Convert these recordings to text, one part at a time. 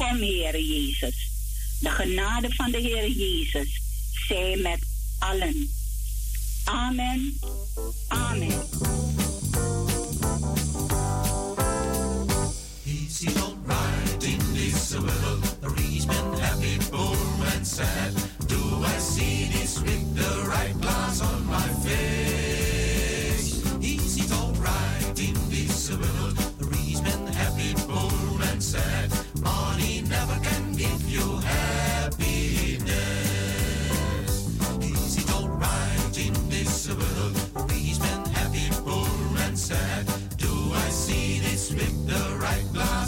Kom, Jezus. De genade van de Heere Jezus zij met allen. Amen. Amen. He's he not riding this willow, he's been happy, poor and sad. Do I see this with the right glass on my face? He's he not riding this willow, he's been happy, poor and sad.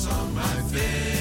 on my face.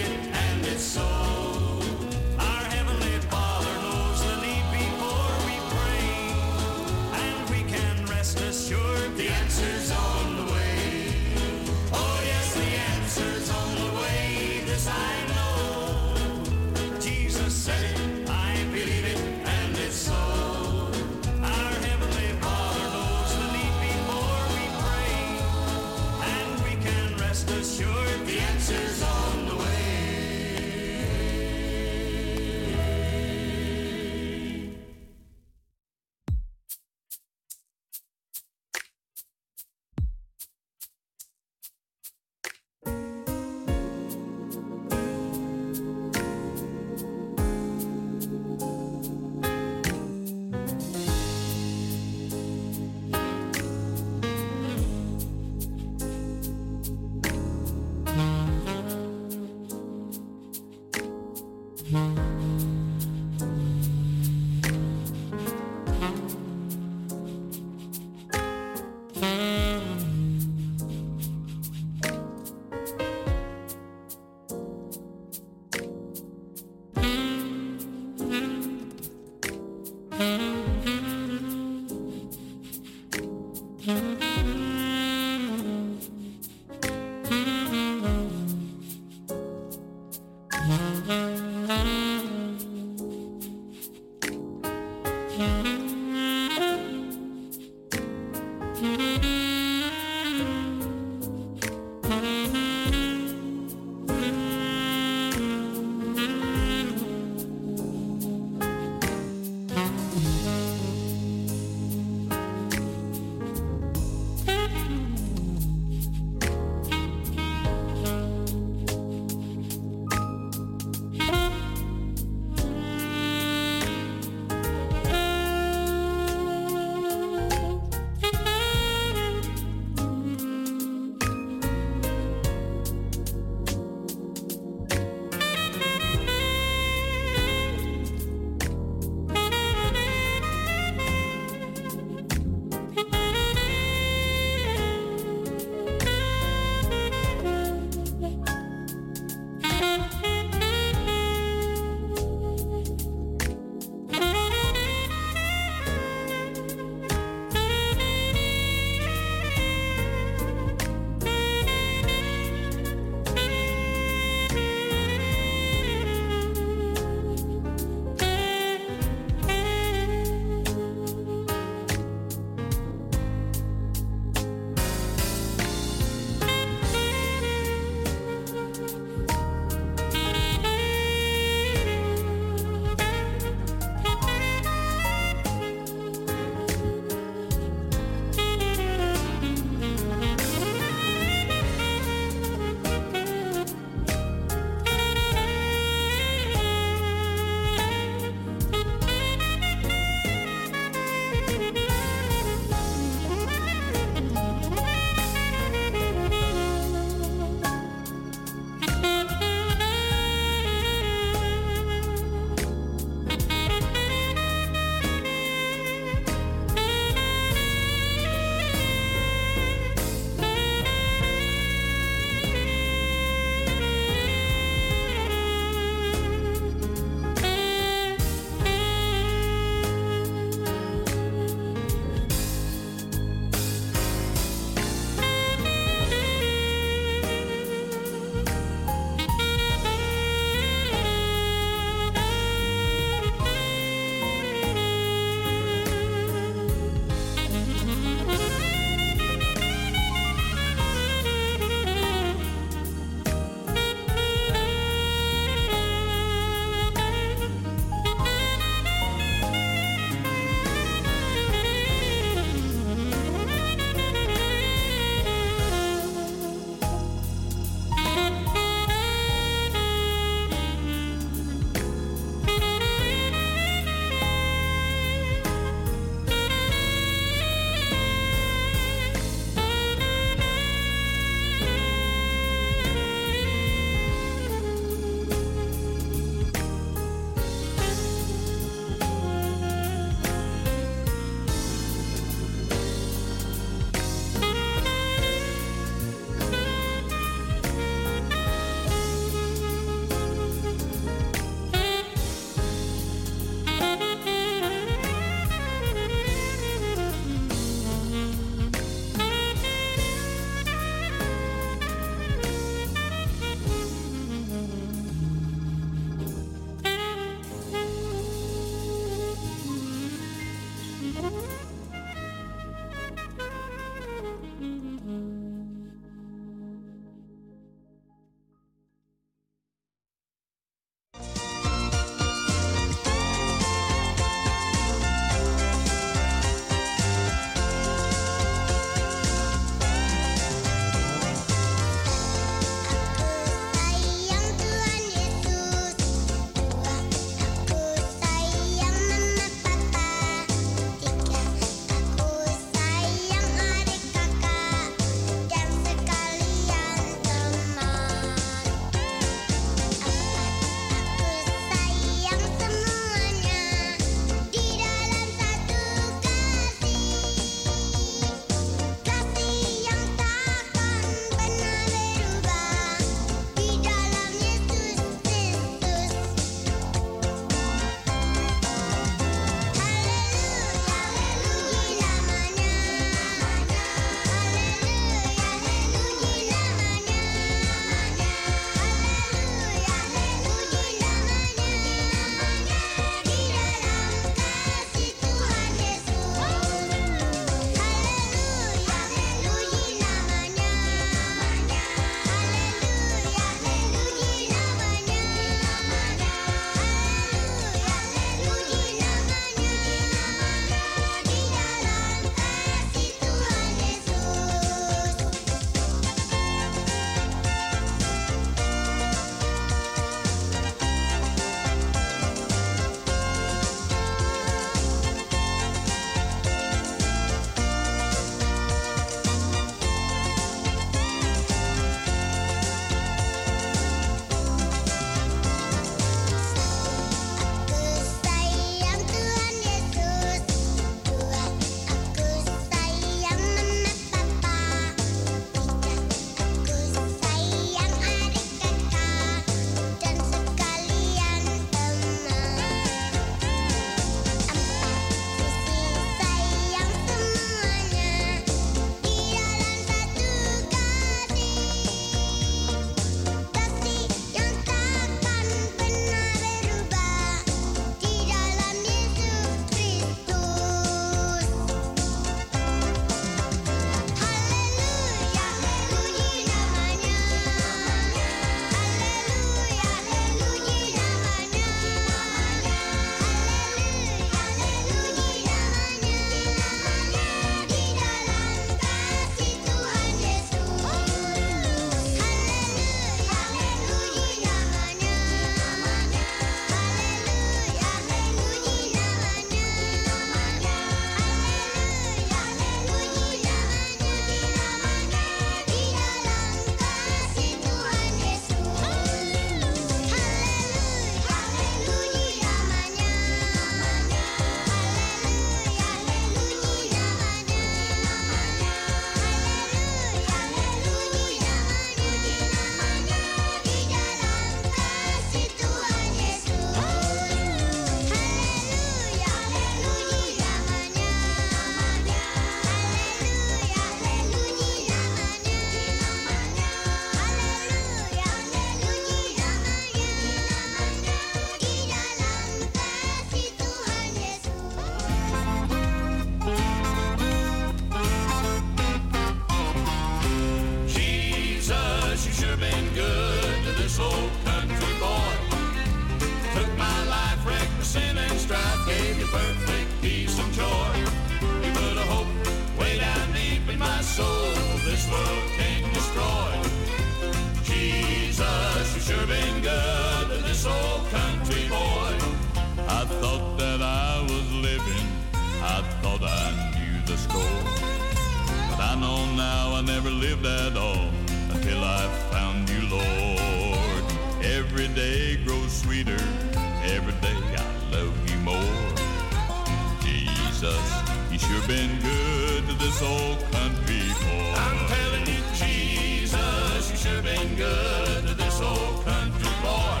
Been good to this old country boy. I'm telling you, Jesus, you sure been good to this old country boy.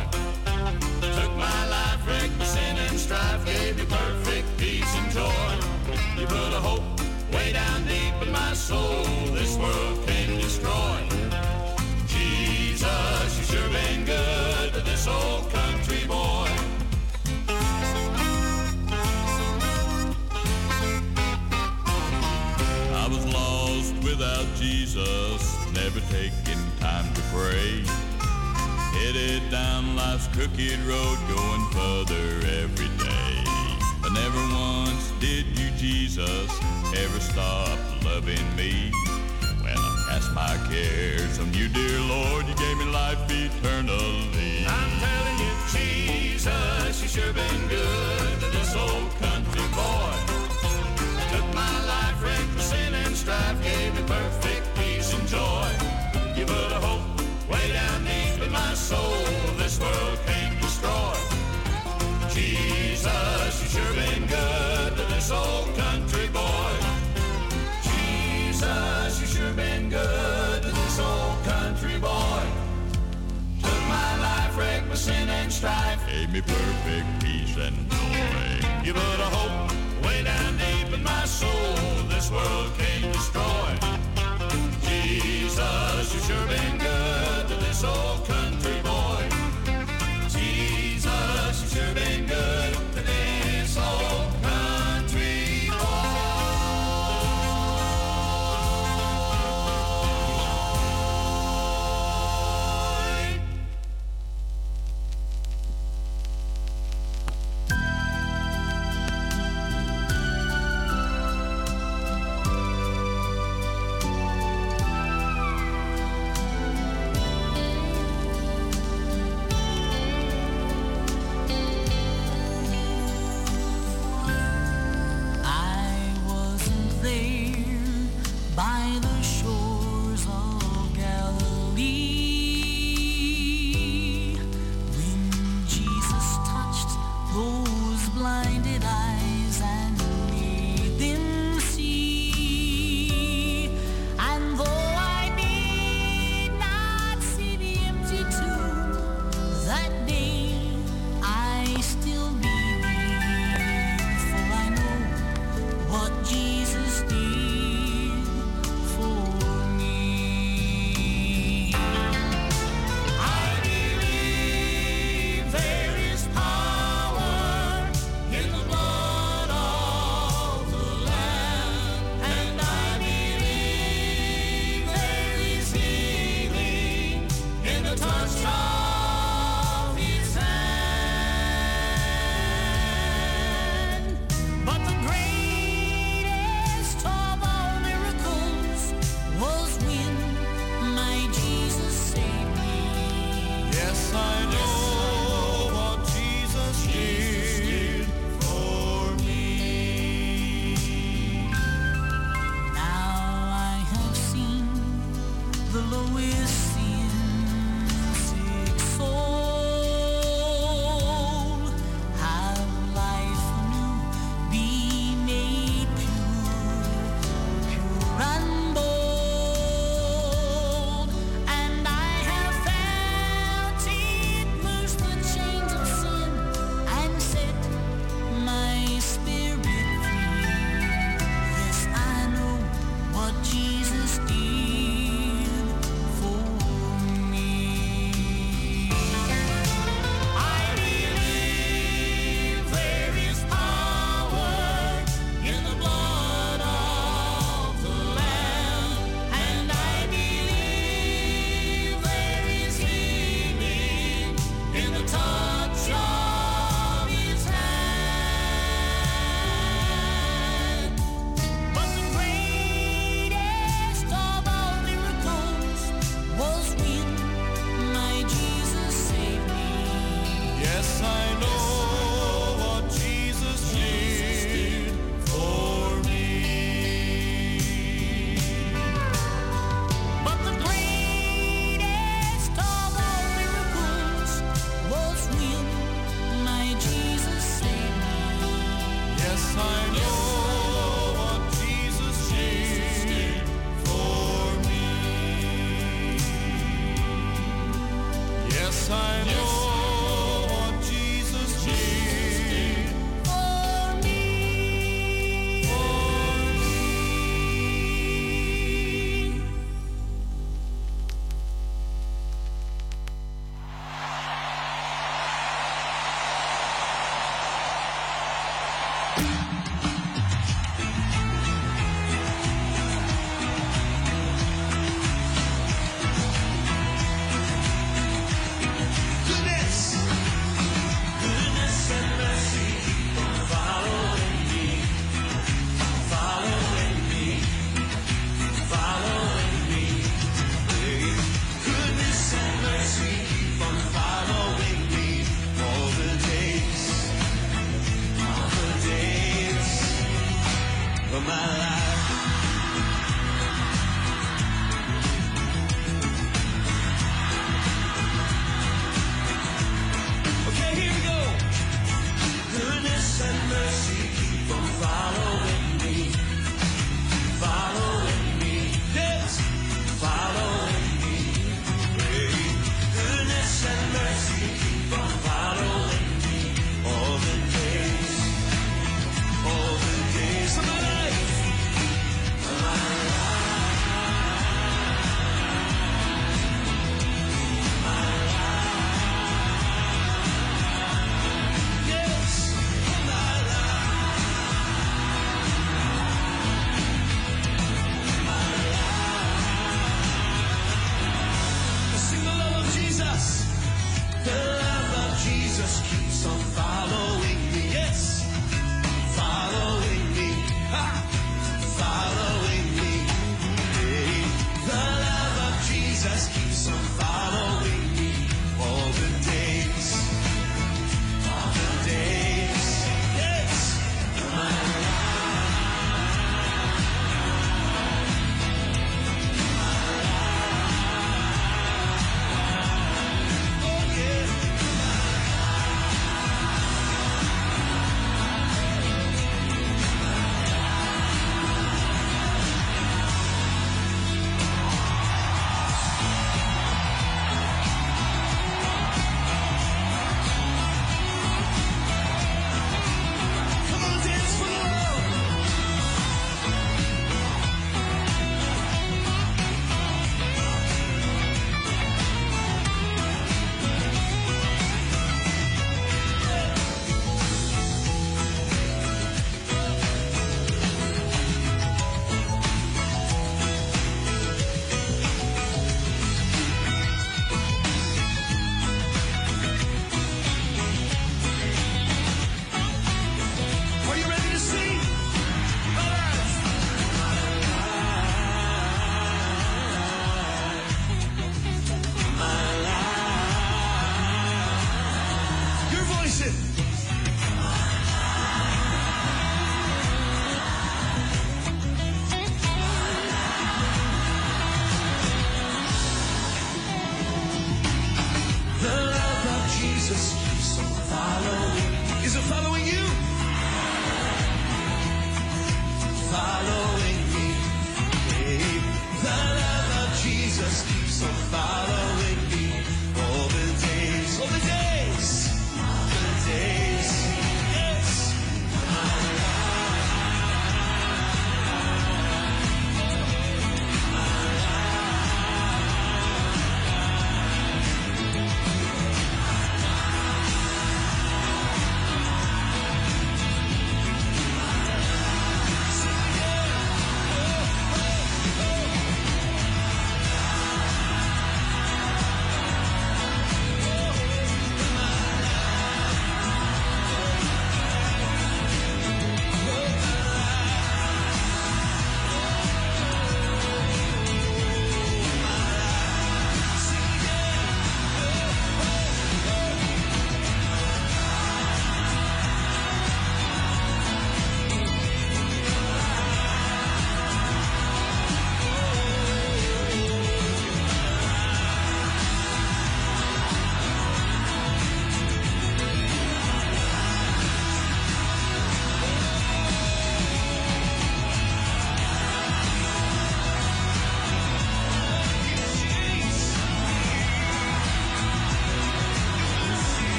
Took my life, wrecked my sin and strife, gave me perfect peace and joy. You put a hope way down deep in my soul, Jesus, never taking time to pray. Headed down life's crooked road, going further every day. But never once did you, Jesus, ever stop loving me. When I cast my cares on you, dear Lord, you gave me life eternally. I'm telling you, Jesus, you sure been good to this old country boy. Took my life, wrecked sin and strife, gave me perfect way down deep in my soul, this world can't destroy. Jesus, you sure been good to this old country boy. Jesus, you sure been good to this old country boy. Took my life, wrecked my sin and strife. Gave me perfect peace and joy. You put a hope way down deep in my soul, this world can't destroy. Jesus, you sure been good this old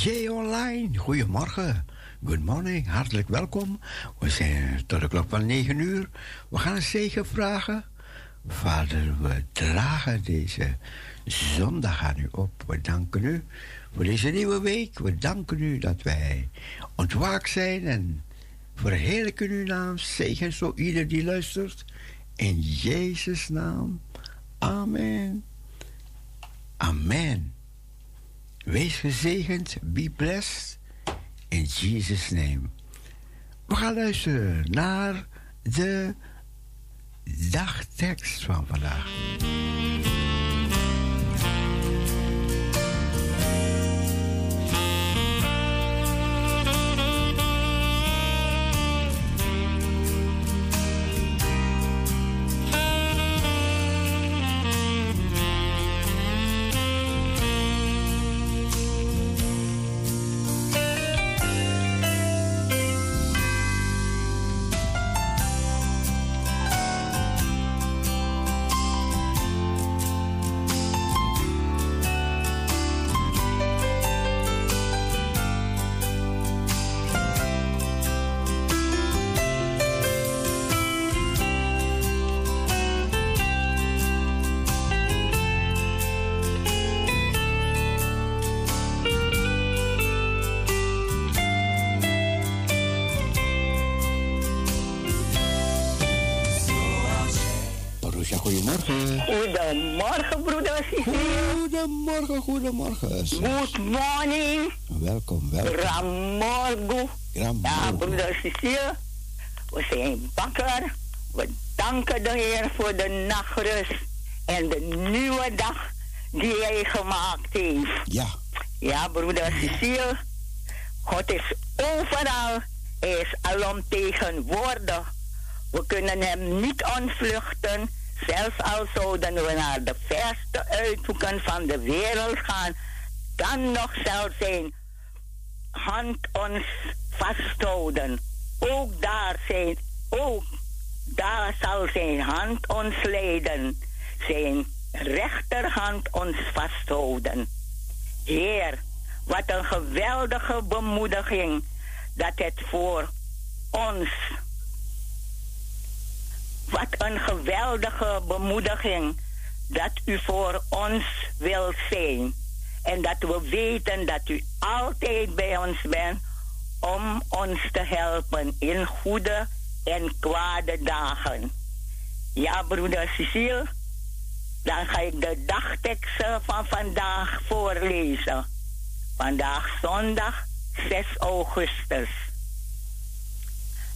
DJ Online, goedemorgen. Good morning, hartelijk welkom. We zijn tot de klok van 9 uur. We gaan een zegen vragen. Vader, we dragen deze zondag aan u op. We danken u voor deze nieuwe week. We danken u dat wij ontwaakt zijn en verheerlijken uw naam. Zegen zo ieder die luistert. In Jezus' naam. Amen. Amen. Wees gezegend. Be blessed. In Jesus' name. We gaan luisteren naar de dagtekst van vandaag. Goedemorgen, goedemorgen. Good morning. Welkom, welkom. Ramorgo. Ja, broeder Cecile. We zijn wakker. We danken de Heer voor de nachtrust en de nieuwe dag die Hij gemaakt heeft. Ja, Ja, broeder Cecile. God is overal. Hij is alomtegenwoordig. We kunnen hem niet ontvluchten. Zelfs al zouden we naar de verste uithoeken van de wereld gaan, dan nog zal zijn hand ons vasthouden. Ook daar daar zal zijn hand ons leiden. Zijn rechterhand ons vasthouden. Heer, wat een geweldige bemoediging dat het voor ons. Wat een geweldige bemoediging dat u voor ons wilt zijn. En dat we weten dat u altijd bij ons bent om ons te helpen in goede en kwade dagen. Ja, broeder Cecile, dan ga ik de dagteksten van vandaag voorlezen. Vandaag zondag 6 augustus.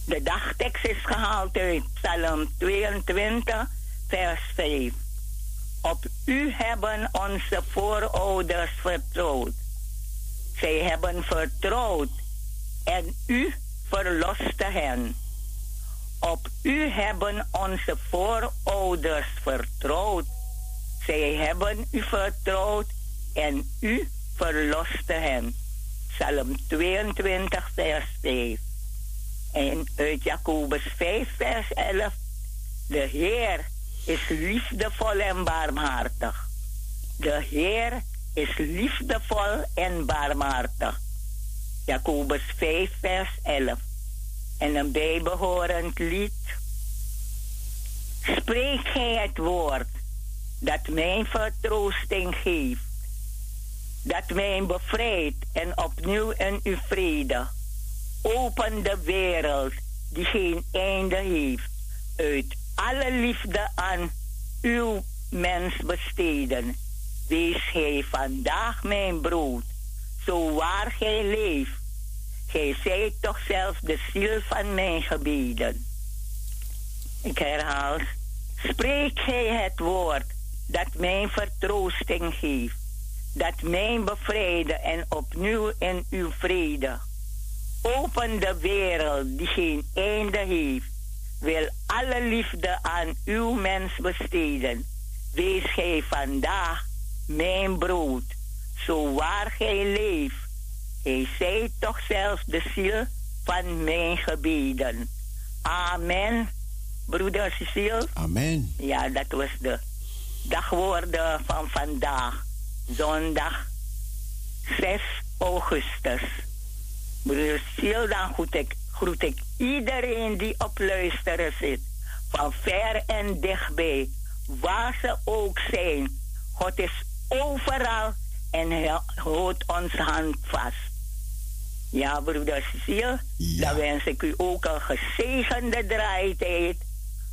De dagtekst is gehaald uit Psalm 22, vers 5. Op u hebben onze voorouders vertrouwd. Zij hebben vertrouwd en u verloste hen. Op u hebben onze voorouders vertrouwd. Zij hebben u vertrouwd en u verloste hen. Psalm 22, vers 5. En uit Jacobus 5, vers 11. De Heer is liefdevol en barmhartig. De Heer is liefdevol en barmhartig. Jacobus 5, vers 11. En een bijbehorend lied. Spreek gij het woord dat mijn vertroosting geeft. Dat mij bevrijdt en opnieuw in uw vrede. Open de wereld die geen einde heeft. Uit alle liefde aan uw mens besteden. Wees gij vandaag mijn brood, zo waar gij leeft. Gij zijt toch zelf de ziel van mijn gebeden. Ik herhaal, spreek gij het woord dat mijn vertroosting geeft, dat mij bevrijden en opnieuw in uw vrede. Open de wereld die geen einde heeft, wil alle liefde aan uw mens besteden. Wees gij vandaag mijn brood, zo waar gij leeft. Gij zijt toch zelf de ziel van mijn gebeden. Amen. Broeder Cecile. amen. Ja, dat was de dagwoorden van vandaag. Zondag 6 augustus. Broeder Siel, dan groet ik, groet ik iedereen die op luisteren zit. Van ver en dichtbij. Waar ze ook zijn. God is overal en hij houdt onze hand vast. Ja, broeder Cecile, Ja. dan wens ik u ook een gezegende draaitijd.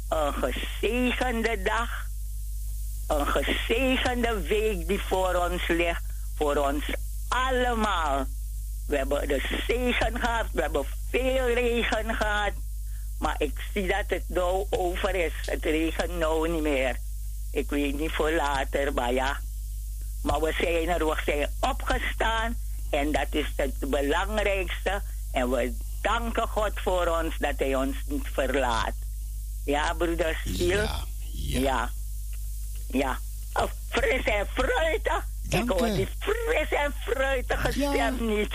Een gezegende dag. Een gezegende week die voor ons ligt. Voor ons allemaal. We hebben de zegen gehad. We hebben veel regen gehad. Maar ik zie dat het nou over is. Het regent nou niet meer. Ik weet niet voor later, maar ja. Maar we zijn er, we zijn opgestaan. En dat is het belangrijkste. En we danken God voor ons dat Hij ons niet verlaat. Ja, broeder Stiel? Ja, ja. Ja. Ja. Oh, fris en fruitig. Ik hoor die fris en fruitige Ja. stem niet.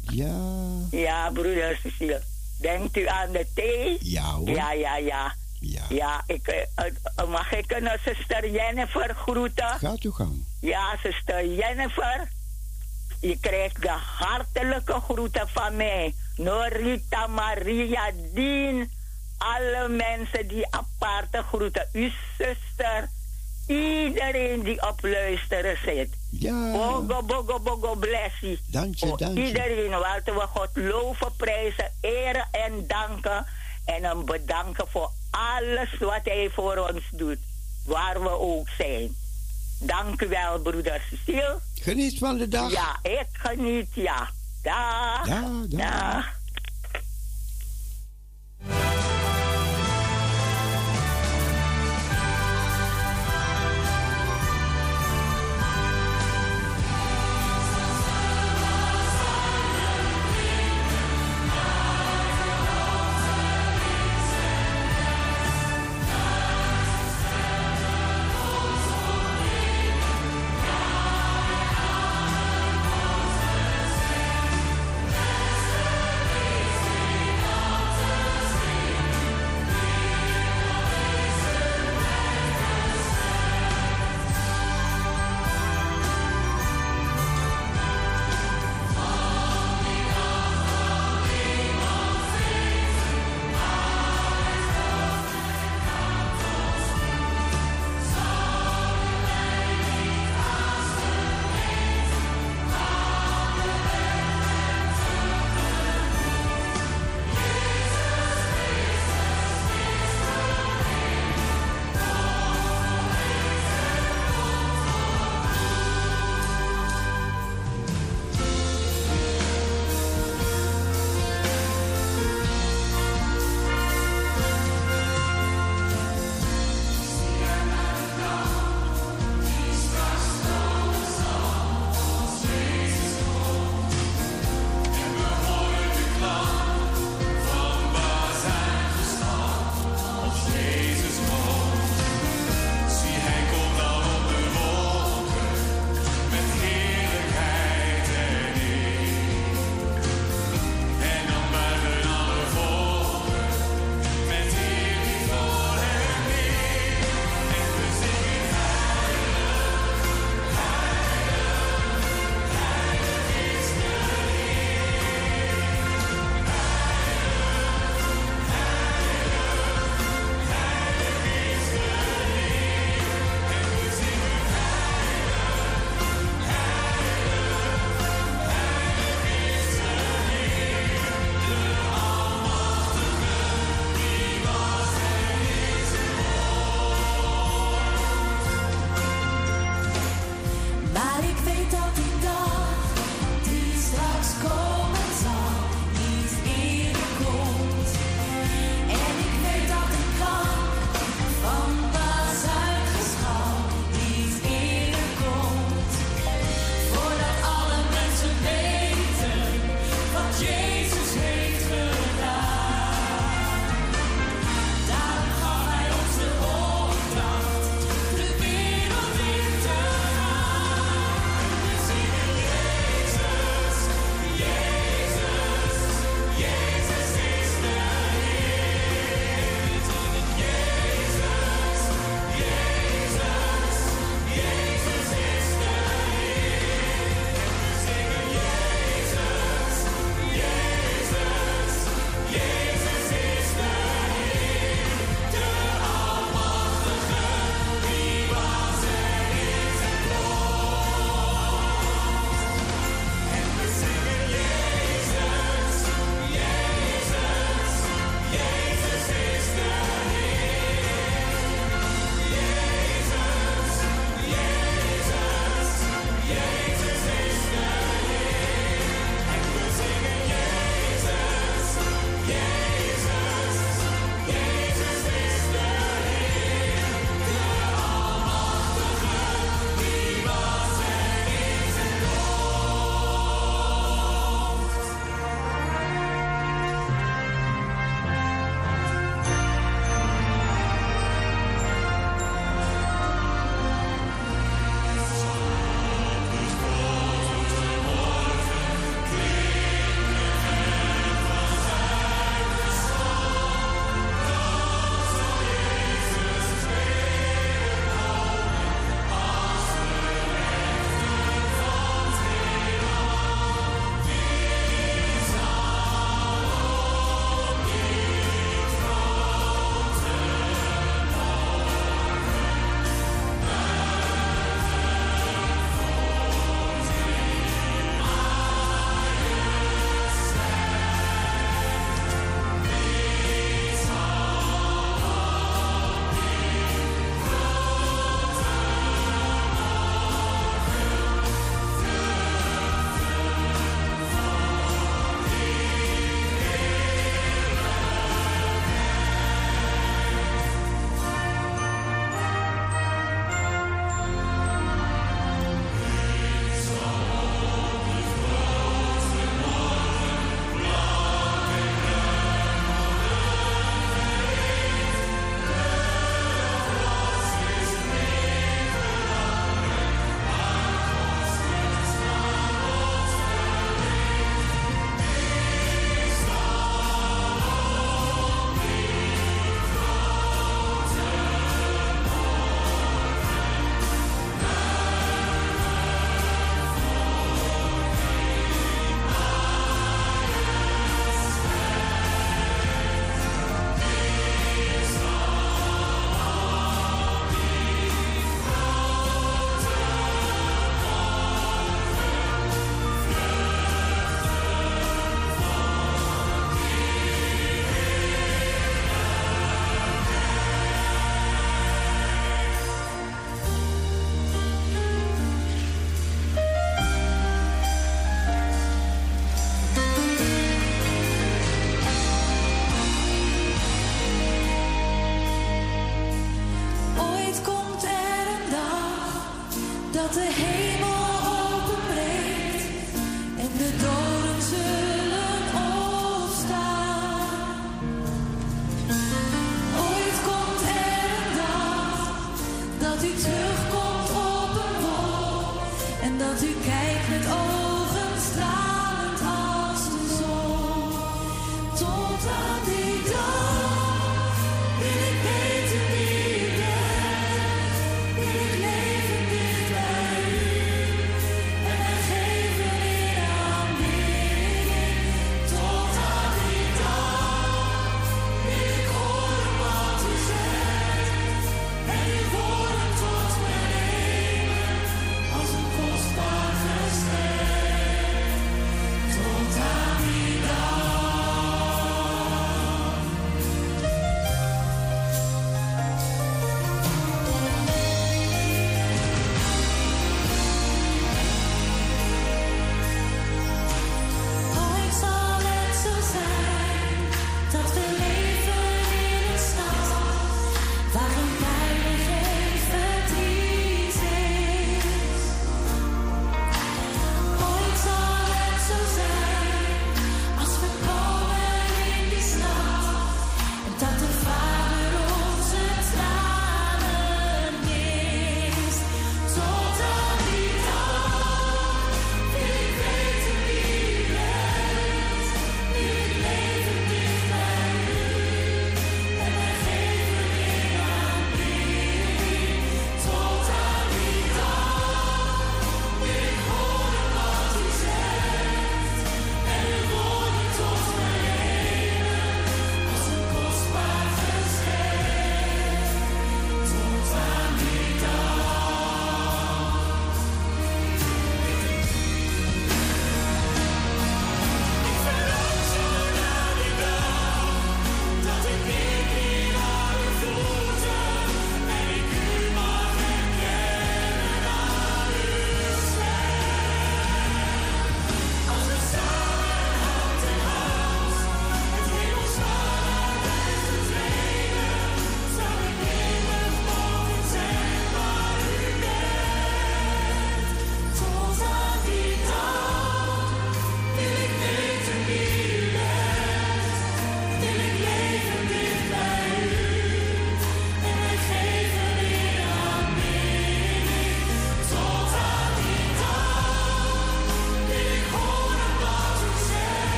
Ja, ja, broeder Cecile. Denkt u aan de thee? ja hoor. Ja, ja, ja. Ja. Ja, ik, eh, eh, mag ik een zuster Jennifer groeten? Gaat uw gang. Ja, zuster Jennifer. Je krijgt de hartelijke groeten van mij. Norita, Maria, Dien. Alle mensen die aparte groeten. Uw zuster. Iedereen die op luisteren zit. Ja. Bogo, bogo, bogo, blessie. Dank je, dank je. iedereen laten we God loven, prijzen, eren en danken. En hem bedanken voor alles wat hij voor ons doet. Waar we ook zijn. Dank u wel, broeder Cecile. Geniet van de dag. Ja, ik geniet, ja. Dag. Ja, dag. Dag.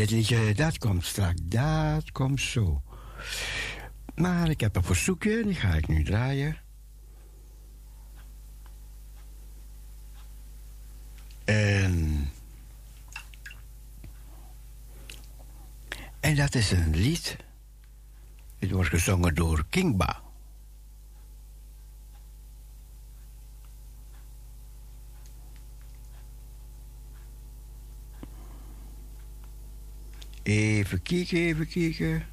Dit liedje, dat komt straks. Dat komt zo. Maar ik heb een verzoekje, die ga ik nu draaien. En. En dat is een lied. Het wordt gezongen door Kingba. Even kijken, even kijken.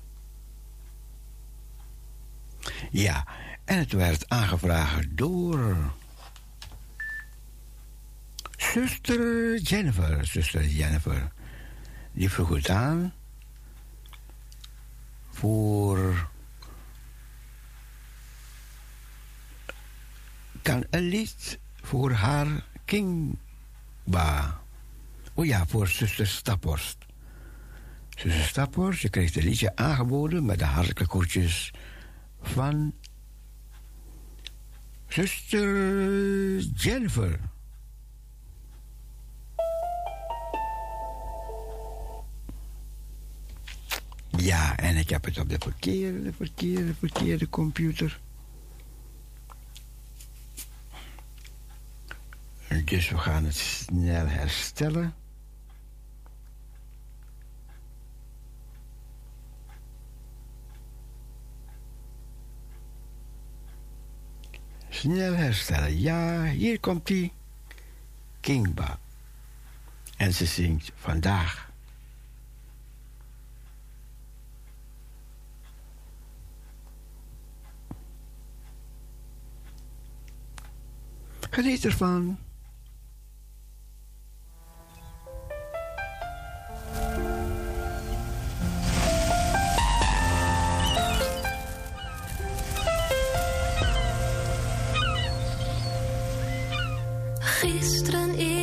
Ja, en het werd aangevraagd door. Zuster Jennifer, zuster Jennifer. Die vroeg het aan voor. Kan een lied voor haar Kingba. Oh ja, voor zuster Staphorst. Zuster Staphorst, je kreeg een liedje aangeboden met de hartelijke groetjes van zuster Jennifer. Ja, en ik heb het op de verkeerde, verkeerde, verkeerde computer. Dus we gaan het snel herstellen. Snel herstellen. Ja, hier komt die Kingba. En ze zingt vandaag. Geniet ervan. Gisteren is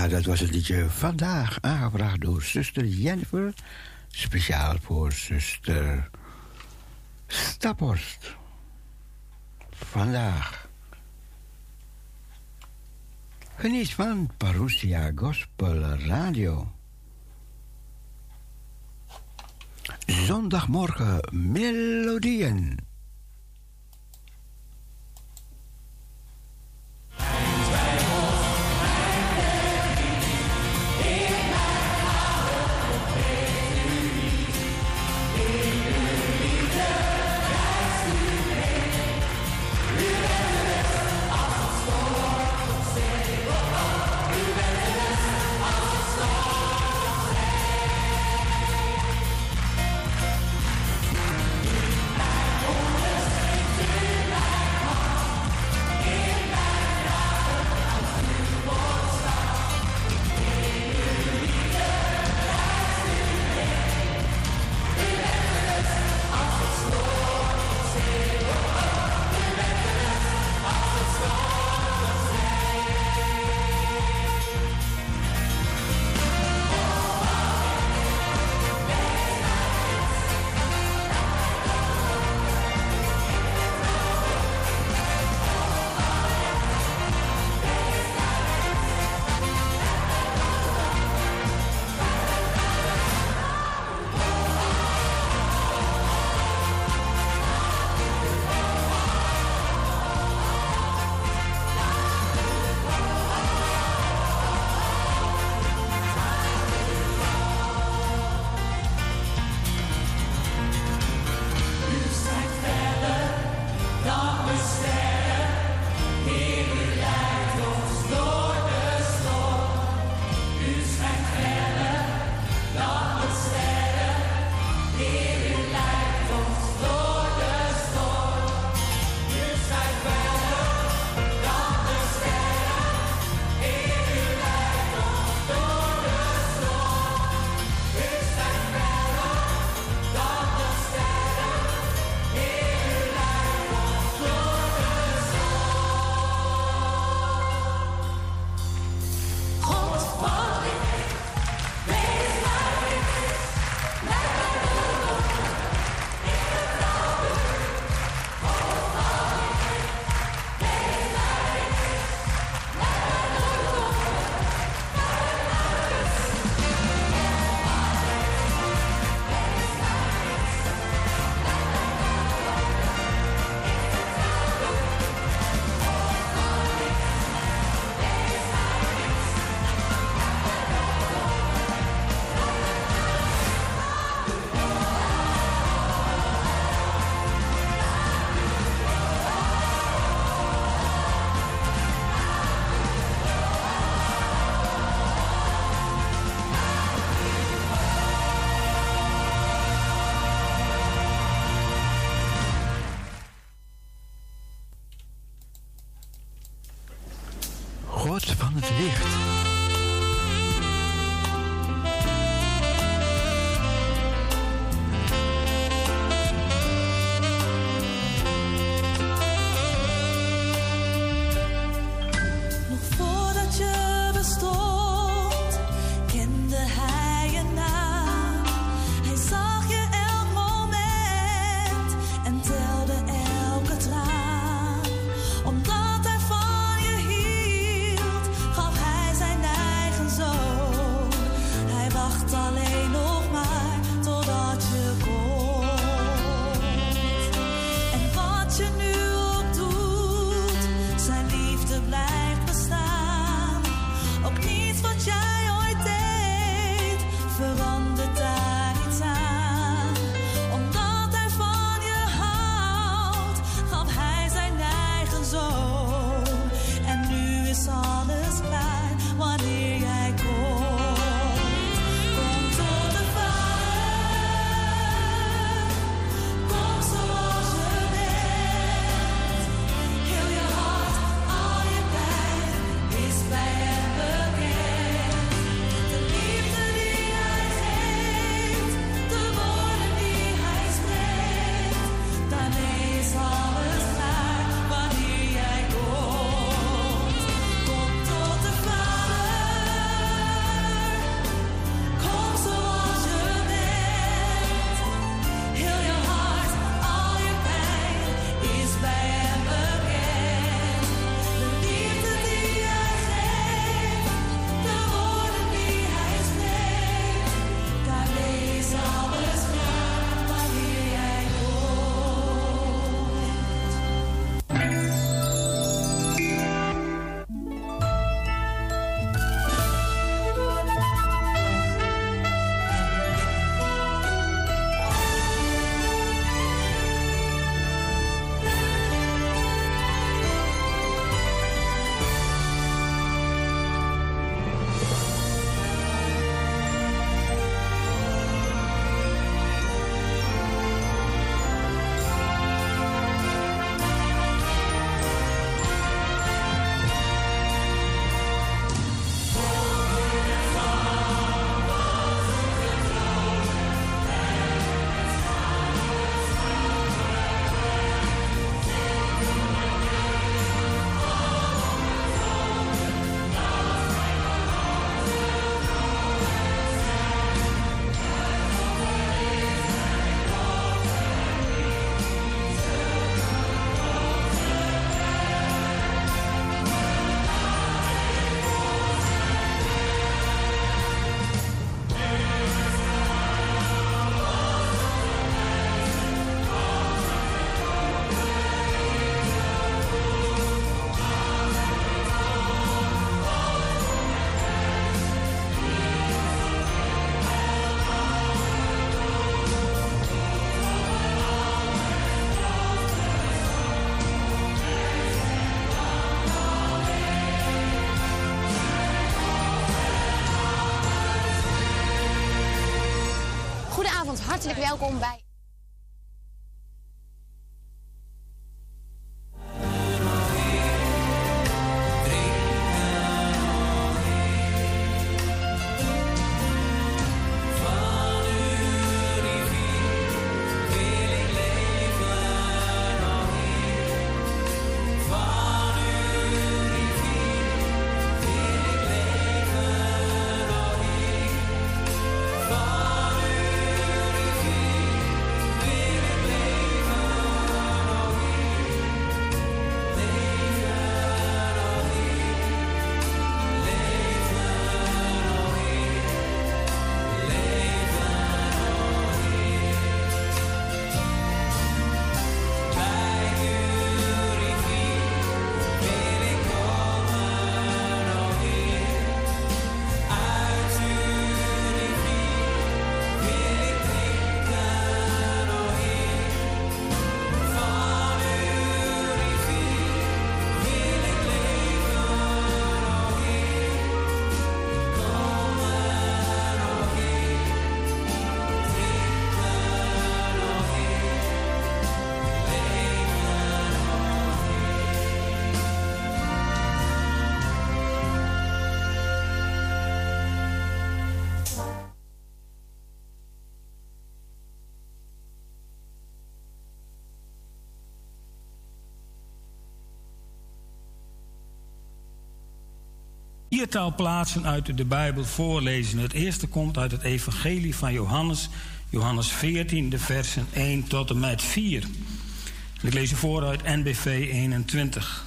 Ja, dat was het liedje vandaag aangevraagd door zuster Jennifer. Speciaal voor zuster Staphorst. Vandaag. Geniet van Parousia Gospel Radio. Zondagmorgen melodieën. Hartelijk welkom bij. Viertal plaatsen uit de Bijbel voorlezen. Het eerste komt uit het Evangelie van Johannes, Johannes 14, de versen 1 tot en met 4. Ik lees u voor uit NBV 21.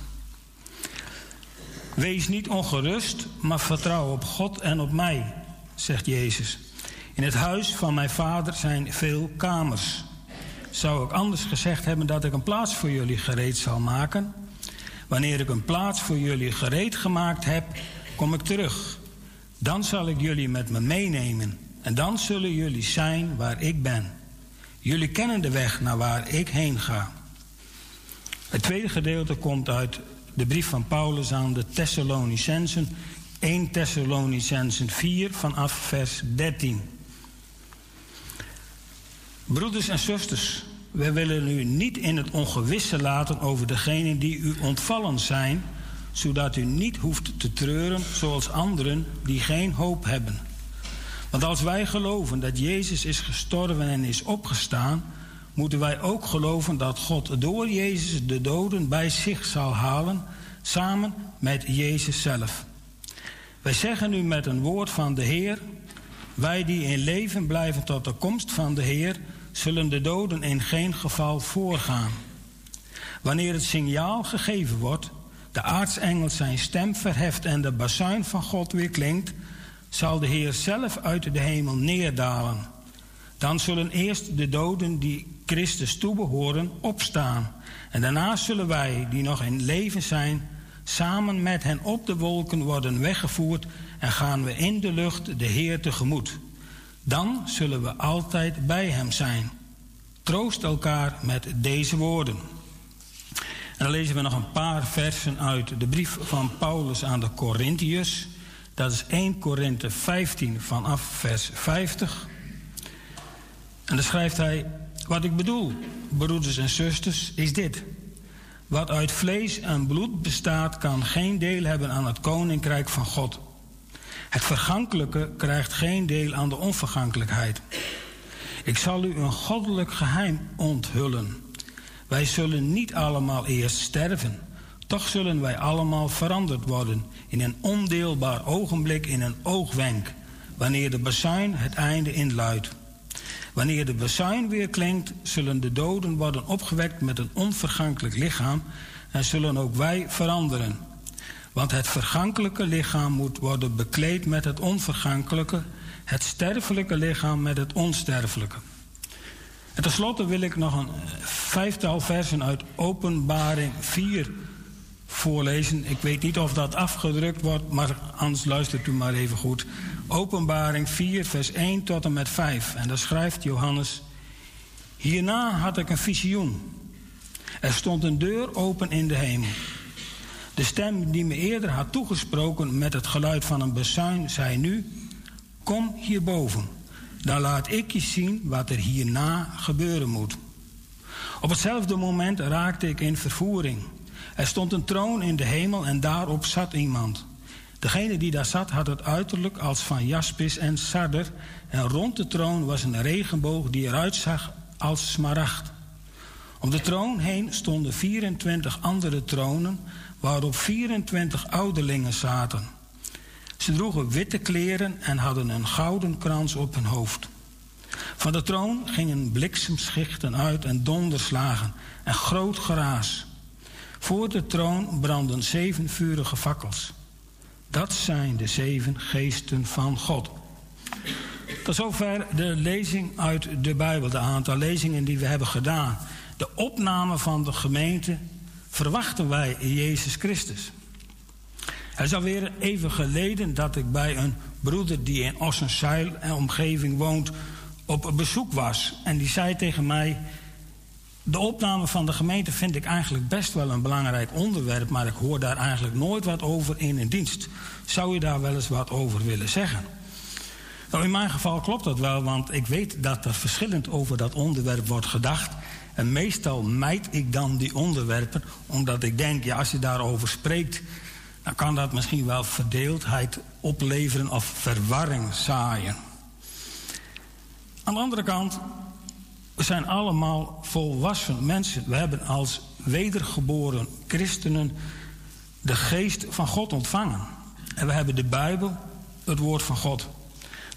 Wees niet ongerust, maar vertrouw op God en op mij, zegt Jezus. In het huis van mijn vader zijn veel kamers. Zou ik anders gezegd hebben dat ik een plaats voor jullie gereed zal maken? Wanneer ik een plaats voor jullie gereed gemaakt heb, kom ik terug. Dan zal ik jullie met me meenemen en dan zullen jullie zijn waar ik ben. Jullie kennen de weg naar waar ik heen ga. Het tweede gedeelte komt uit de brief van Paulus aan de Thessalonicensen, 1 Thessalonicensen 4 vanaf vers 13. Broeders en zusters, wij willen u niet in het ongewisse laten over degenen die u ontvallen zijn zodat u niet hoeft te treuren zoals anderen die geen hoop hebben. Want als wij geloven dat Jezus is gestorven en is opgestaan, moeten wij ook geloven dat God door Jezus de doden bij zich zal halen, samen met Jezus zelf. Wij zeggen nu met een woord van de Heer, wij die in leven blijven tot de komst van de Heer, zullen de doden in geen geval voorgaan. Wanneer het signaal gegeven wordt, de aartsengel zijn stem verheft en de bazuin van God weer klinkt, zal de Heer zelf uit de hemel neerdalen. Dan zullen eerst de doden die Christus toebehoren opstaan. En daarna zullen wij, die nog in leven zijn, samen met hen op de wolken worden weggevoerd en gaan we in de lucht de Heer tegemoet. Dan zullen we altijd bij Hem zijn. Troost elkaar met deze woorden. En dan lezen we nog een paar versen uit de brief van Paulus aan de Corinthiërs. Dat is 1 Korinthe 15 vanaf vers 50. En dan schrijft hij: Wat ik bedoel, broeders en zusters, is dit. Wat uit vlees en bloed bestaat, kan geen deel hebben aan het koninkrijk van God. Het vergankelijke krijgt geen deel aan de onvergankelijkheid. Ik zal u een goddelijk geheim onthullen. Wij zullen niet allemaal eerst sterven. Toch zullen wij allemaal veranderd worden in een ondeelbaar ogenblik, in een oogwenk, wanneer de bazuin het einde inluidt. Wanneer de bazuin weer klinkt, zullen de doden worden opgewekt met een onvergankelijk lichaam en zullen ook wij veranderen. Want het vergankelijke lichaam moet worden bekleed met het onvergankelijke, het sterfelijke lichaam met het onsterfelijke. En tenslotte wil ik nog een eh, vijftal versen uit Openbaring 4 voorlezen. Ik weet niet of dat afgedrukt wordt, maar anders luistert u maar even goed. Openbaring 4, vers 1 tot en met 5. En daar schrijft Johannes: Hierna had ik een visioen. Er stond een deur open in de hemel. De stem die me eerder had toegesproken met het geluid van een bezuin zei nu: Kom hierboven. Dan laat ik je zien wat er hierna gebeuren moet. Op hetzelfde moment raakte ik in vervoering. Er stond een troon in de hemel en daarop zat iemand. Degene die daar zat had het uiterlijk als van jaspis en sarder. En rond de troon was een regenboog die eruit zag als smaragd. Om de troon heen stonden 24 andere tronen, waarop 24 ouderlingen zaten. Ze droegen witte kleren en hadden een gouden krans op hun hoofd. Van de troon gingen bliksemschichten uit en donderslagen en groot geraas. Voor de troon brandden zeven vurige fakkels. Dat zijn de zeven geesten van God. Tot zover de lezing uit de Bijbel, de aantal lezingen die we hebben gedaan. De opname van de gemeente verwachten wij in Jezus Christus. Het is alweer even geleden dat ik bij een broeder die in Ossenzeil en omgeving woont op bezoek was. En die zei tegen mij: De opname van de gemeente vind ik eigenlijk best wel een belangrijk onderwerp, maar ik hoor daar eigenlijk nooit wat over in een dienst. Zou je daar wel eens wat over willen zeggen? Nou, in mijn geval klopt dat wel, want ik weet dat er verschillend over dat onderwerp wordt gedacht. En meestal mijd ik dan die onderwerpen, omdat ik denk, ja, als je daarover spreekt, dan kan dat misschien wel verdeeldheid opleveren of verwarring zaaien. Aan de andere kant, we zijn allemaal volwassen mensen. We hebben als wedergeboren christenen de geest van God ontvangen. En we hebben de Bijbel, het woord van God.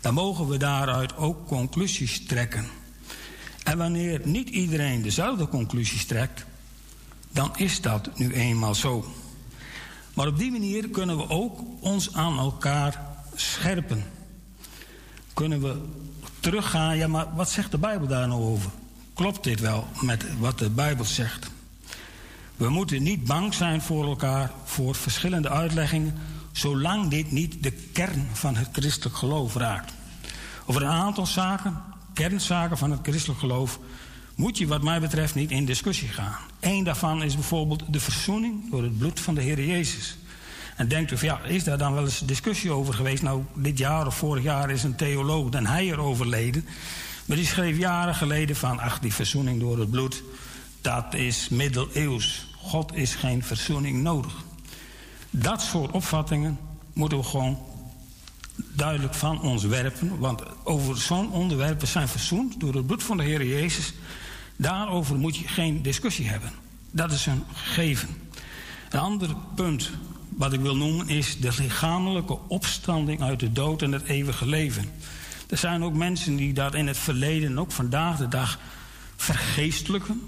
Dan mogen we daaruit ook conclusies trekken. En wanneer niet iedereen dezelfde conclusies trekt, dan is dat nu eenmaal zo. Maar op die manier kunnen we ook ons aan elkaar scherpen. Kunnen we teruggaan, ja, maar wat zegt de Bijbel daar nou over? Klopt dit wel met wat de Bijbel zegt? We moeten niet bang zijn voor elkaar voor verschillende uitleggingen, zolang dit niet de kern van het christelijk geloof raakt. Over een aantal zaken, kernzaken van het christelijk geloof, moet je wat mij betreft niet in discussie gaan. Eén daarvan is bijvoorbeeld de verzoening door het bloed van de Heer Jezus. En denkt u, ja, is daar dan wel eens discussie over geweest? Nou, dit jaar of vorig jaar is een theoloog, Den Heijer, overleden. Maar die schreef jaren geleden van, ach, die verzoening door het bloed, dat is middeleeuws. God is geen verzoening nodig. Dat soort opvattingen moeten we gewoon duidelijk van ons werpen. Want over zo'n onderwerpen zijn verzoend door het bloed van de Heer Jezus. Daarover moet je geen discussie hebben. Dat is een gegeven. Een ander punt wat ik wil noemen is de lichamelijke opstanding uit de dood en het eeuwige leven. Er zijn ook mensen die dat in het verleden en ook vandaag de dag vergeestelijken.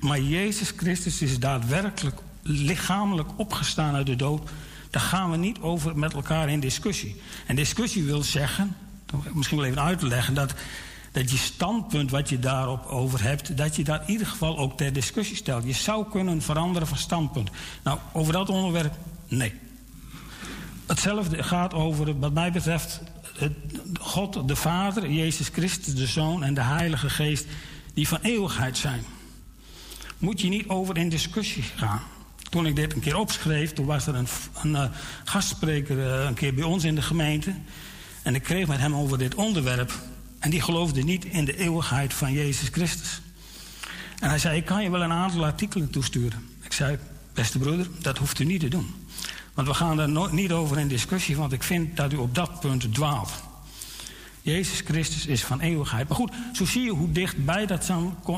Maar Jezus Christus is daadwerkelijk lichamelijk opgestaan uit de dood. Daar gaan we niet over met elkaar in discussie. En discussie wil zeggen, misschien wel even uit te leggen, dat, dat je standpunt wat je daarop over hebt, dat je dat in ieder geval ook ter discussie stelt. Je zou kunnen veranderen van standpunt. Nou, over dat onderwerp Nee. Hetzelfde gaat over, wat mij betreft, God de Vader, Jezus Christus de Zoon en de Heilige Geest, die van eeuwigheid zijn. Moet je niet over in discussie gaan. Toen ik dit een keer opschreef, toen was er een, een uh, gastspreker uh, een keer bij ons in de gemeente. En ik kreeg met hem over dit onderwerp. En die geloofde niet in de eeuwigheid van Jezus Christus. En hij zei: Ik kan je wel een aantal artikelen toesturen. Ik zei: Beste broeder, dat hoeft u niet te doen. Want we gaan er niet over in discussie, want ik vind dat u op dat punt dwaalt. Jezus Christus is van eeuwigheid. Maar goed, zo zie je hoe dichtbij dat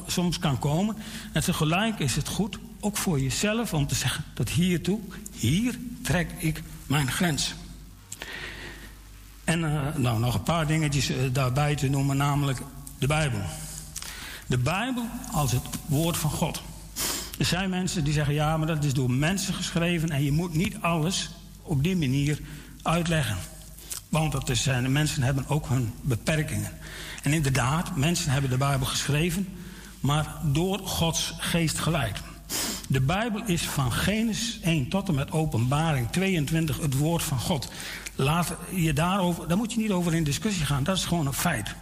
soms kan komen. En tegelijk is het goed, ook voor jezelf, om te zeggen dat hiertoe, hier trek ik mijn grens. En uh, nou, nog een paar dingetjes uh, daarbij te noemen, namelijk de Bijbel. De Bijbel als het woord van God. Er zijn mensen die zeggen, ja, maar dat is door mensen geschreven en je moet niet alles op die manier uitleggen. Want dat de mensen hebben ook hun beperkingen. En inderdaad, mensen hebben de Bijbel geschreven, maar door Gods geest geleid. De Bijbel is van Genesis 1 tot en met Openbaring 22 het woord van God. Laat je daarover, daar moet je niet over in discussie gaan, dat is gewoon een feit.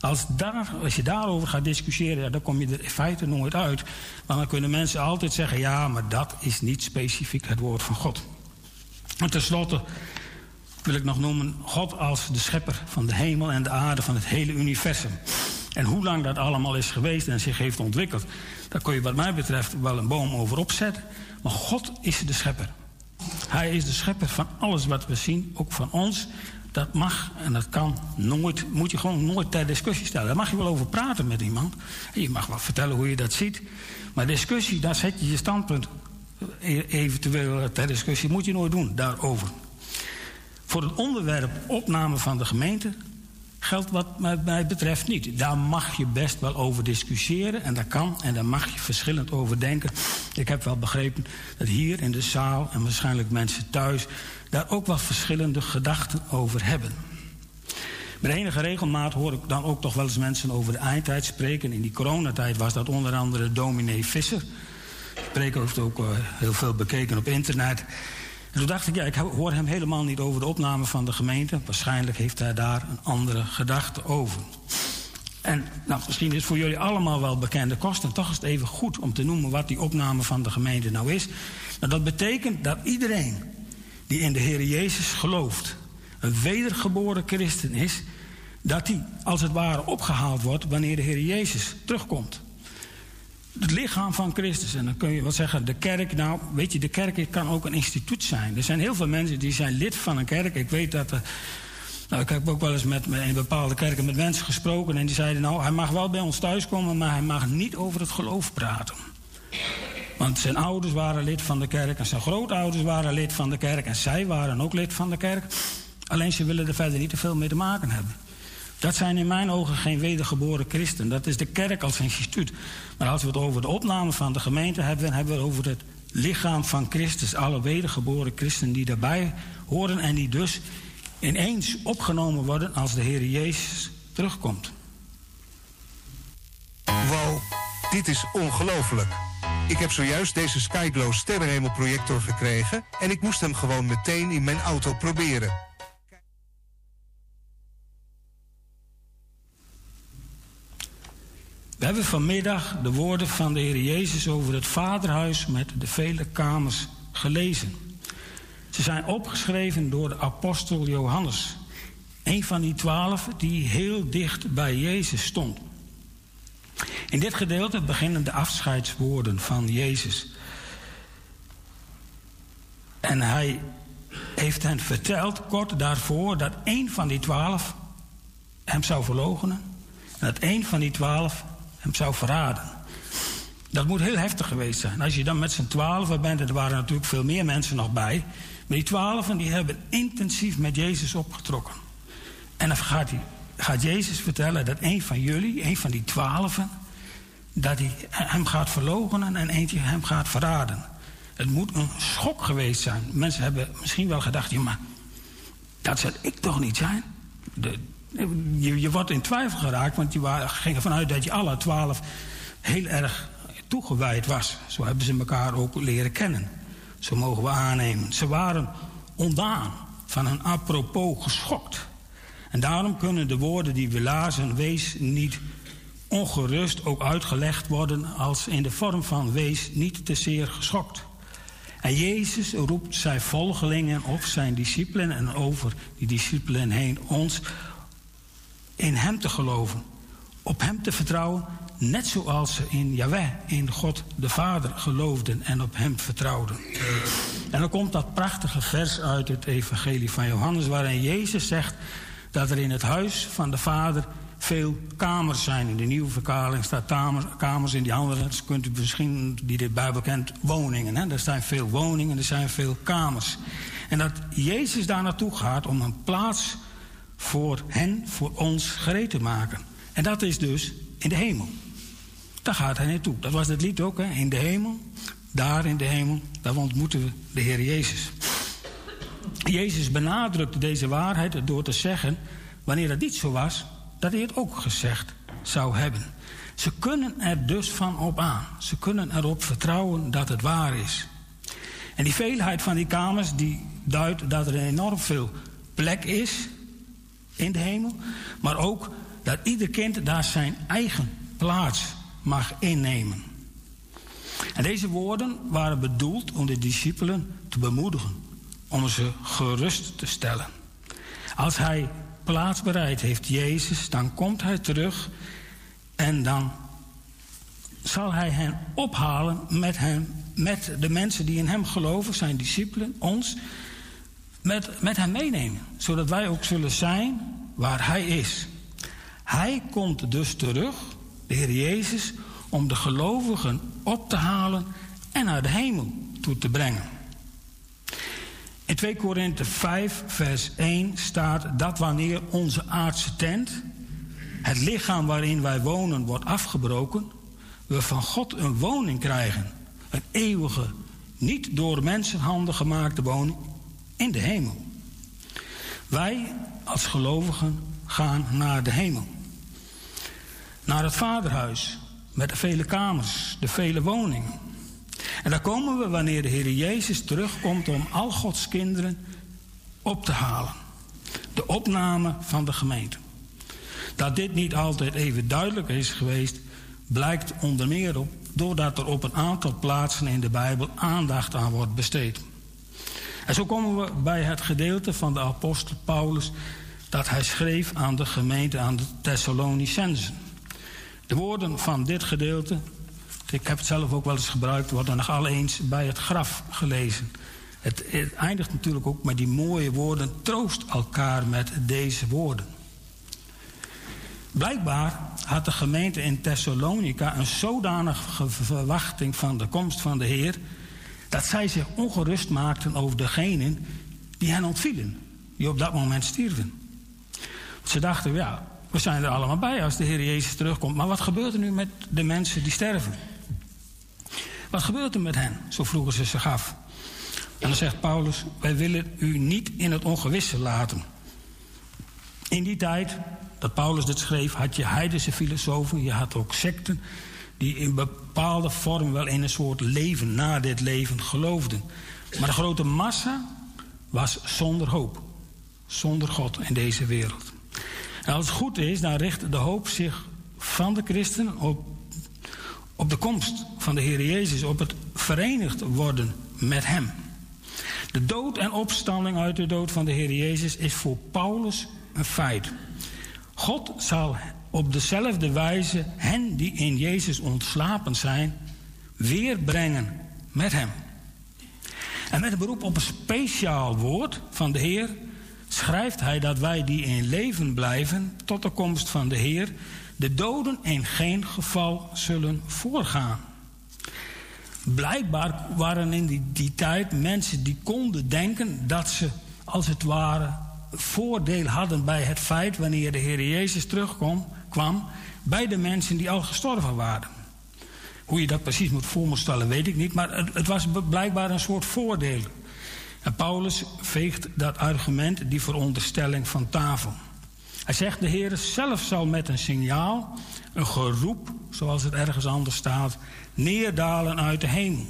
Als, daar, als je daarover gaat discussiëren, dan kom je er in feite nooit uit. Maar dan kunnen mensen altijd zeggen: ja, maar dat is niet specifiek het woord van God. En tenslotte, wil ik nog noemen God als de schepper van de hemel en de aarde van het hele universum. En hoe lang dat allemaal is geweest en zich heeft ontwikkeld, daar kun je wat mij betreft wel een boom over opzetten. Maar God is de schepper. Hij is de schepper van alles wat we zien, ook van ons. Dat mag en dat kan nooit, moet je gewoon nooit ter discussie stellen. Daar mag je wel over praten met iemand. Je mag wel vertellen hoe je dat ziet. Maar discussie, daar zet je je standpunt e- eventueel ter discussie, moet je nooit doen daarover. Voor het onderwerp opname van de gemeente geldt wat mij- betreft niet. Daar mag je best wel over discussiëren en dat kan en daar mag je verschillend over denken. Ik heb wel begrepen dat hier in de zaal en waarschijnlijk mensen thuis daar ook wel verschillende gedachten over hebben. Met enige regelmaat hoor ik dan ook toch wel eens mensen over de eindtijd spreken. In die coronatijd was dat onder andere dominee Visser. De spreker heeft ook eh, heel veel bekeken op internet. En toen dacht ik, ja, ik hoor hem helemaal niet over de opname van de gemeente. Waarschijnlijk heeft hij daar een andere gedachte over. En nou, misschien is het voor jullie allemaal wel bekende kosten. Toch is het even goed om te noemen wat die opname van de gemeente nou is. Nou, dat betekent dat iedereen die in de Heer Jezus gelooft, een wedergeboren christen is, dat die als het ware opgehaald wordt wanneer de Heer Jezus terugkomt. Het lichaam van Christus. En dan kun je wel zeggen, de kerk, nou, weet je, de kerk kan ook een instituut zijn. Er zijn heel veel mensen die zijn lid van een kerk. Ik weet dat. nou, ik heb ook wel eens met, met- in bepaalde kerken met mensen gesproken. En die zeiden, nou, hij mag wel bij ons thuiskomen, maar hij mag niet over het geloof praten. Want zijn ouders waren lid van de kerk en zijn grootouders waren lid van de kerk en zij waren ook lid van de kerk. Alleen ze willen er verder niet te veel mee te maken hebben. Dat zijn in mijn ogen geen wedergeboren christen. Dat is de kerk als instituut. Maar als we het over de opname van de gemeente hebben, dan hebben we het over het lichaam van Christus. Alle wedergeboren christen die daarbij horen en die dus ineens opgenomen worden als de Heer Jezus terugkomt. Wow, dit is ongelooflijk. Ik heb zojuist deze Skyglow sterrenhemelprojector gekregen en ik moest hem gewoon meteen in mijn auto proberen. We hebben vanmiddag de woorden van de Heer Jezus over het Vaderhuis met de vele kamers gelezen. Ze zijn opgeschreven door de apostel Johannes, een van die twaalf die heel dicht bij Jezus stond. In dit gedeelte beginnen de afscheidswoorden van Jezus. En hij heeft hen verteld kort daarvoor dat één van die twaalf hem zou verloochenen. En dat één van die twaalf hem zou verraden. Dat moet heel heftig geweest zijn. Als je dan met z'n twaalfen bent, en er waren natuurlijk veel meer mensen nog bij. Maar die twaalfen die hebben intensief met Jezus opgetrokken. En dan gaat, hij, gaat Jezus vertellen dat een van jullie, een van die twaalfen, dat hij hem gaat verloochenen en eentje hem gaat verraden. Het moet een schok geweest zijn. Mensen hebben misschien wel gedacht, ja, maar dat zal ik toch niet zijn? De, je, je wordt in twijfel geraakt, want je wa- ging ervan uit dat je alle twaalf heel erg toegewijd was. Zo hebben ze elkaar ook leren kennen. Zo mogen we aannemen. Ze waren ondaan, van een apropos geschokt. En daarom kunnen de woorden die we lazen, wees niet ongerust, ook uitgelegd worden als in de vorm van wees niet te zeer geschokt. En Jezus roept zijn volgelingen op, zijn discipelen en over die discipelen heen ons in Hem te geloven, op Hem te vertrouwen, net zoals ze in Yahweh, in God de Vader geloofden en op Hem vertrouwden. En dan komt dat prachtige vers uit het Evangelie van Johannes, waarin Jezus zegt dat er in het huis van de Vader veel kamers zijn. In de nieuwe vertaling staat tamer- kamers, in die andere dat kunt u misschien, die de Bijbel kent, woningen. Hè? Er zijn veel woningen, er zijn veel kamers. En dat Jezus daar naartoe gaat om een plaats voor hen, voor ons gereed te maken. En dat is dus in de hemel. Daar gaat hij naartoe. Dat was het lied ook, hè? in de hemel. Daar in de hemel, daar ontmoeten we de Heer Jezus. Jezus benadrukte deze waarheid door te zeggen, wanneer het niet zo was, dat hij het ook gezegd zou hebben. Ze kunnen er dus van op aan. Ze kunnen erop vertrouwen dat het waar is. En die veelheid van die kamers die duidt dat er enorm veel plek is in de hemel, maar ook dat ieder kind daar zijn eigen plaats mag innemen. En deze woorden waren bedoeld om de discipelen te bemoedigen, om ze gerust te stellen. Als hij plaats bereid heeft, Jezus, dan komt hij terug en dan zal hij hen ophalen met, hem, met de mensen die in hem geloven, zijn discipelen, ons, met, met hem meenemen. Zodat wij ook zullen zijn waar hij is. Hij komt dus terug, de Heer Jezus, om de gelovigen op te halen en naar de hemel toe te brengen. In 2 Korinthe 5, vers 1 staat dat wanneer onze aardse tent, het lichaam waarin wij wonen, wordt afgebroken, we van God een woning krijgen. Een eeuwige, niet door mensenhanden gemaakte woning in de hemel. Wij als gelovigen gaan naar de hemel. Naar het vaderhuis met de vele kamers, de vele woningen. En daar komen we wanneer de Heer Jezus terugkomt om al Gods kinderen op te halen. De opname van de gemeente. Dat dit niet altijd even duidelijk is geweest, blijkt onder meer op, doordat er op een aantal plaatsen in de Bijbel aandacht aan wordt besteed. En zo komen we bij het gedeelte van de apostel Paulus dat hij schreef aan de gemeente aan de Thessalonicensen. De woorden van dit gedeelte, ik heb het zelf ook wel eens gebruikt, worden nog al eens bij het graf gelezen. Het, het eindigt natuurlijk ook met die mooie woorden: troost elkaar met deze woorden. Blijkbaar had de gemeente in Thessalonica een zodanige verwachting van de komst van de Heer, dat zij zich ongerust maakten over degenen die hen ontvielen, die op dat moment stierven. Ze dachten, ja, we zijn er allemaal bij als de Heer Jezus terugkomt, maar wat gebeurt er nu met de mensen die sterven? Wat gebeurt er met hen? Zo vroegen ze zich af. En dan zegt Paulus: Wij willen u niet in het ongewisse laten. In die tijd dat Paulus dit schreef, had je heidense filosofen, je had ook secten die in bepaalde vorm wel in een soort leven na dit leven geloofden. Maar de grote massa was zonder hoop, zonder God in deze wereld. En als het goed is, dan richt de hoop zich van de christenen op, op de komst van de Heer Jezus, op het verenigd worden met Hem. De dood en opstanding uit de dood van de Heer Jezus is voor Paulus een feit. God zal op dezelfde wijze hen die in Jezus ontslapen zijn, weer brengen met Hem. En met een beroep op een speciaal woord van de Heer schrijft hij dat wij die in leven blijven tot de komst van de Heer, de doden in geen geval zullen voorgaan. Blijkbaar waren in die, die tijd mensen die konden denken dat ze als het ware voordeel hadden bij het feit wanneer de Heer Jezus terugkwam kwam, bij de mensen die al gestorven waren. Hoe je dat precies moet voorstellen, weet ik niet, maar het, het was blijkbaar een soort voordeel. En Paulus veegt dat argument, die veronderstelling van tafel. Hij zegt, de Heer zelf zal met een signaal, een geroep, zoals het ergens anders staat, neerdalen uit de hemel.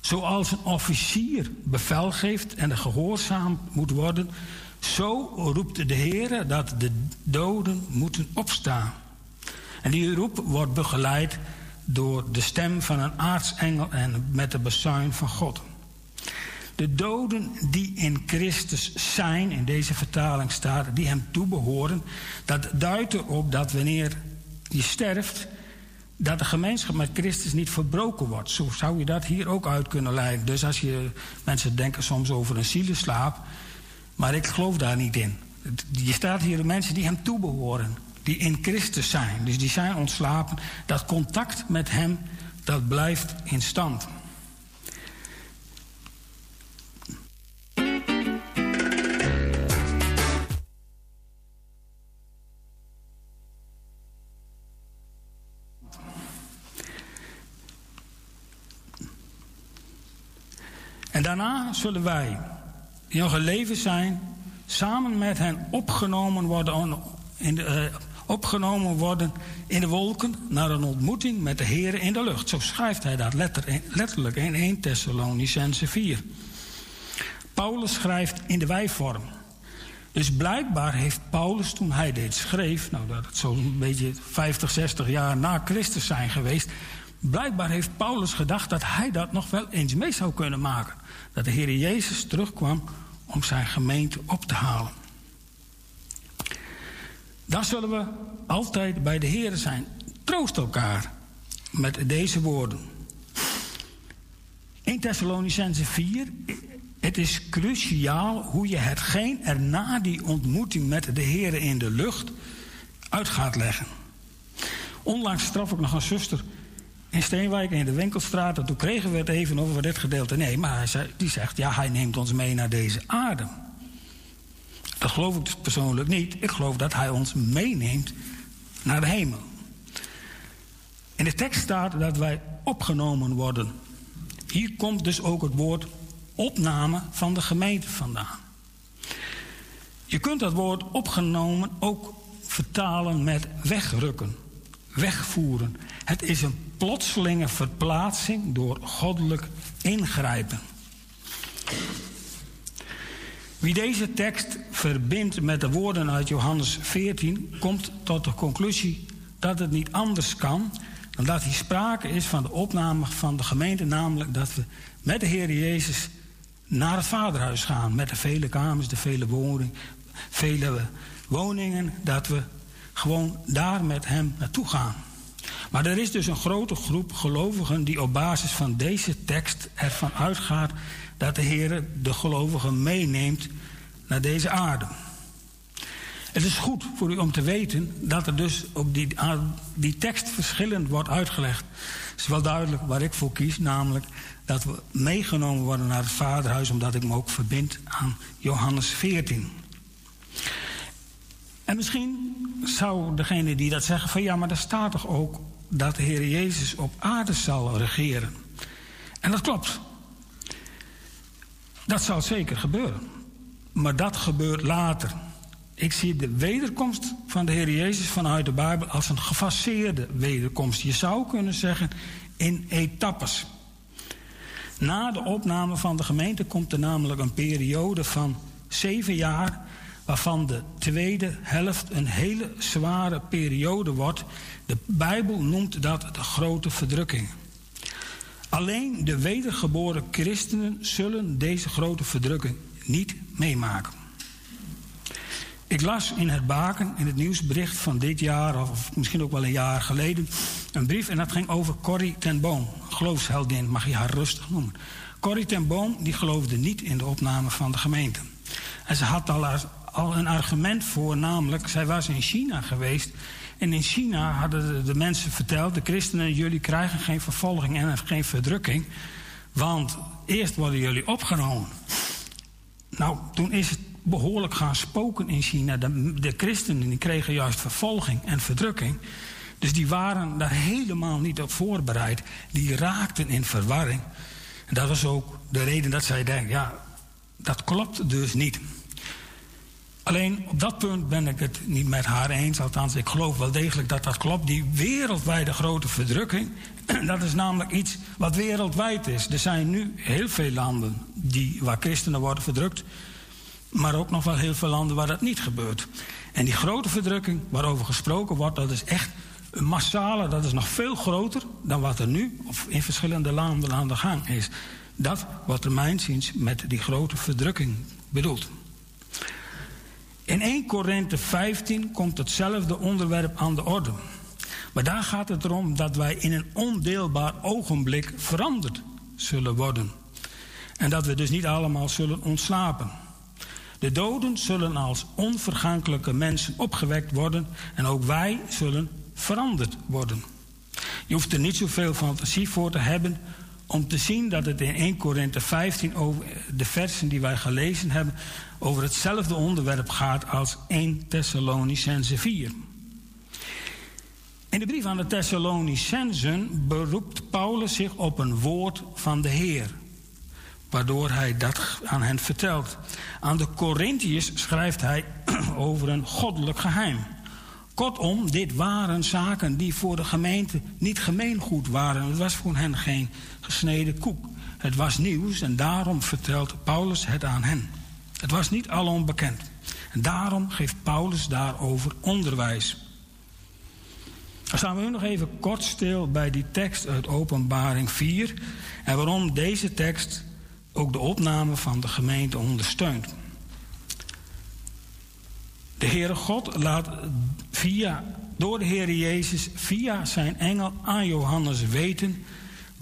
Zoals een officier bevel geeft en er gehoorzaamd moet worden, zo roept de Heer dat de doden moeten opstaan. En die roep wordt begeleid door de stem van een aartsengel en met de bezuin van God. De doden die in Christus zijn, in deze vertaling staat, die hem toebehoren, dat duidt erop dat wanneer je sterft, dat de gemeenschap met Christus niet verbroken wordt. Zo zou je dat hier ook uit kunnen leiden. Dus als je, mensen denken soms over een zielenslaap, maar ik geloof daar niet in. Je staat hier mensen die hem toebehoren, die in Christus zijn. Dus die zijn ontslapen. Dat contact met hem, dat blijft in stand. En daarna zullen wij, in leven zijn, samen met hen opgenomen worden in de, uh, opgenomen worden in de wolken naar een ontmoeting met de Heer in de lucht. Zo schrijft hij dat letter, letterlijk in 1 Thessalonicense 4. Paulus schrijft in de wijvorm. Dus blijkbaar heeft Paulus toen hij dit schreef, nou dat het zo'n beetje 50, 60 jaar na Christus zijn geweest, blijkbaar heeft Paulus gedacht dat hij dat nog wel eens mee zou kunnen maken. Dat de Heer Jezus terugkwam om zijn gemeente op te halen. Dan zullen we altijd bij de Heer zijn. Troost elkaar met deze woorden. 1 Thessalonicense 4. Het is cruciaal hoe je hetgeen er na die ontmoeting met de Heer in de lucht uit gaat leggen. Onlangs straf ik nog een zuster in Steenwijk in de winkelstraat. En toen kregen we het even over dit gedeelte. Nee, maar hij die zegt, ja, hij neemt ons mee naar deze aarde. Dat geloof ik dus persoonlijk niet. Ik geloof dat hij ons meeneemt naar de hemel. In de tekst staat dat wij opgenomen worden. Hier komt dus ook het woord opname van de gemeente vandaan. Je kunt dat woord opgenomen ook vertalen met wegrukken, wegvoeren. Het is een plotselinge verplaatsing door goddelijk ingrijpen. Wie deze tekst verbindt met de woorden uit Johannes 14, komt tot de conclusie dat het niet anders kan dan dat hier sprake is van de opname van de gemeente, namelijk dat we met de Heer Jezus naar het Vaderhuis gaan, met de vele kamers, de vele woningen, vele woningen, dat we gewoon daar met Hem naartoe gaan. Maar er is dus een grote groep gelovigen die op basis van deze tekst ervan uitgaat dat de Heer de gelovigen meeneemt naar deze aarde. Het is goed voor u om te weten dat er dus op die, die tekst verschillend wordt uitgelegd. Het is wel duidelijk waar ik voor kies, namelijk dat we meegenomen worden naar het Vaderhuis, omdat ik me ook verbind aan Johannes 14. En misschien zou degene die dat zeggen van ja, maar er staat toch ook dat de Heer Jezus op aarde zal regeren. En dat klopt. Dat zal zeker gebeuren. Maar dat gebeurt later. Ik zie de wederkomst van de Heer Jezus vanuit de Bijbel als een gefaseerde wederkomst. Je zou kunnen zeggen in etappes. Na de opname van de gemeente komt er namelijk een periode van zeven jaar, waarvan de tweede helft een hele zware periode wordt. De Bijbel noemt dat de grote verdrukking. Alleen de wedergeboren christenen zullen deze grote verdrukking niet meemaken. Ik las in het Baken, in het nieuwsbericht van dit jaar, of misschien ook wel een jaar geleden, een brief en dat ging over Corrie ten Boom. Geloofsheldin, mag je haar rustig noemen. Corrie ten Boom die geloofde niet in de opname van de gemeente. En ze had al, al een argument voor, namelijk, zij was in China geweest. En in China hadden de, mensen verteld, de christenen, jullie krijgen geen vervolging en geen verdrukking. Want eerst worden jullie opgenomen. Nou, toen is het behoorlijk gaan spoken in China. De, de christenen die kregen juist vervolging en verdrukking. Dus die waren daar helemaal niet op voorbereid. Die raakten in verwarring. En dat was ook de reden dat zij denken, ja, dat klopt dus niet. Alleen op dat punt ben ik het niet met haar eens. Althans, ik geloof wel degelijk dat dat klopt. Die wereldwijde grote verdrukking, dat is namelijk iets wat wereldwijd is. Er zijn nu heel veel landen die, waar christenen worden verdrukt. Maar ook nog wel heel veel landen waar dat niet gebeurt. En die grote verdrukking waarover gesproken wordt, dat is echt een massale, dat is nog veel groter dan wat er nu of in verschillende landen aan de gang is. Dat wat er mijnziens met die grote verdrukking bedoelt. In 1 Korinthe 15 komt hetzelfde onderwerp aan de orde. Maar daar gaat het erom dat wij in een ondeelbaar ogenblik veranderd zullen worden. En dat we dus niet allemaal zullen ontslapen. De doden zullen als onvergankelijke mensen opgewekt worden en ook wij zullen veranderd worden. Je hoeft er niet zoveel fantasie voor te hebben om te zien dat het in 1 Korinthe 15 over de versen die wij gelezen hebben over hetzelfde onderwerp gaat als 1 Thessalonicense 4. In de brief aan de Thessalonicensen beroept Paulus zich op een woord van de Heer waardoor hij dat aan hen vertelt. Aan de Corinthiërs schrijft hij over een goddelijk geheim. Kortom, dit waren zaken die voor de gemeente niet gemeengoed waren. Het was voor hen geen gesneden koek. Het was nieuws en daarom vertelt Paulus het aan hen. Het was niet alom bekend. En daarom geeft Paulus daarover onderwijs. Dan staan we nu nog even kort stil bij die tekst uit Openbaring 4 en waarom deze tekst ook de opname van de gemeente ondersteunt. De Heere God laat via, door de Heere Jezus via zijn engel aan Johannes weten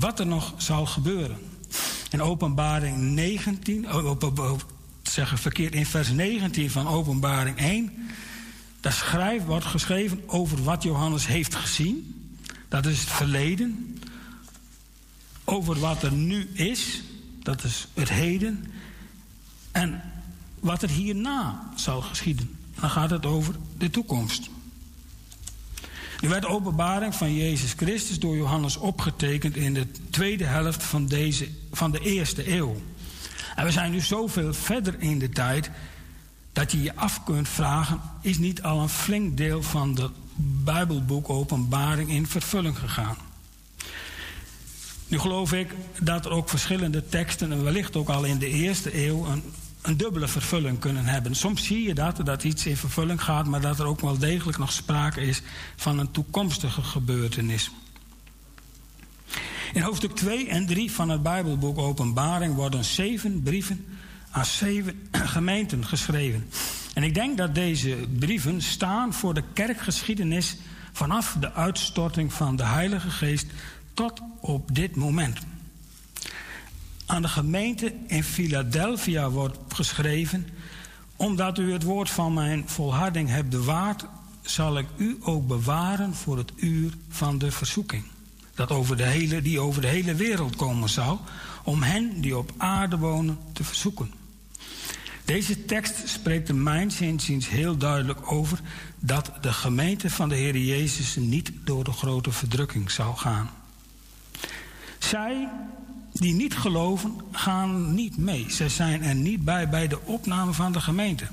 wat er nog zal gebeuren. In openbaring 19, oh, op, op, verkeerd, in vers 19 van openbaring 1, daar schrijf, wordt geschreven over wat Johannes heeft gezien. Dat is het verleden. Over wat er nu is, dat is het heden. En wat er hierna zal geschieden. Dan gaat het over de toekomst. Nu werd de openbaring van Jezus Christus door Johannes opgetekend in de tweede helft van, deze, van de eerste eeuw. En we zijn nu zoveel verder in de tijd dat je je af kunt vragen: is niet al een flink deel van de Bijbelboek Openbaring in vervulling gegaan? Nu geloof ik dat er ook verschillende teksten, en wellicht ook al in de eerste eeuw, een, een dubbele vervulling kunnen hebben. Soms zie je dat, dat iets in vervulling gaat, maar dat er ook wel degelijk nog sprake is van een toekomstige gebeurtenis. In hoofdstuk 2 en 3 van het Bijbelboek Openbaring worden zeven brieven aan zeven gemeenten geschreven. En ik denk dat deze brieven staan voor de kerkgeschiedenis vanaf de uitstorting van de Heilige Geest tot op dit moment. Aan de gemeente in Philadelphia wordt geschreven: Omdat u het woord van mijn volharding hebt bewaard, zal ik u ook bewaren voor het uur van de verzoeking. Dat over de hele, die over de hele wereld komen zal, om hen die op aarde wonen te verzoeken. Deze tekst spreekt er mijn zinziens heel duidelijk over dat de gemeente van de Heer Jezus niet door de grote verdrukking zal gaan. Zij die niet geloven, gaan niet mee. Ze zijn er niet bij bij de opname van de gemeente.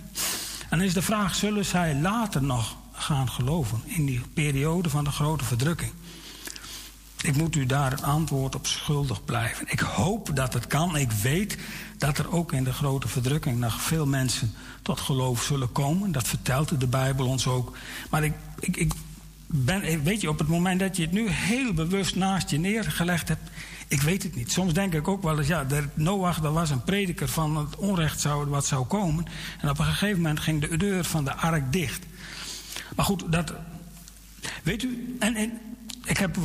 En dan is de vraag: zullen zij later nog gaan geloven in die periode van de grote verdrukking? Ik moet u daar een antwoord op schuldig blijven. Ik hoop dat het kan. Ik weet dat er ook in de grote verdrukking nog veel mensen tot geloof zullen komen. Dat vertelt de Bijbel ons ook. Maar ik, ik, ik ben, weet je, op het moment dat je het nu heel bewust naast je neergelegd hebt, ik weet het niet. Soms denk ik ook wel eens, ja, Noach dat was een prediker van het onrecht zou, wat zou komen. En op een gegeven moment ging de deur van de ark dicht. Maar goed, dat. Weet u, en, en ik heb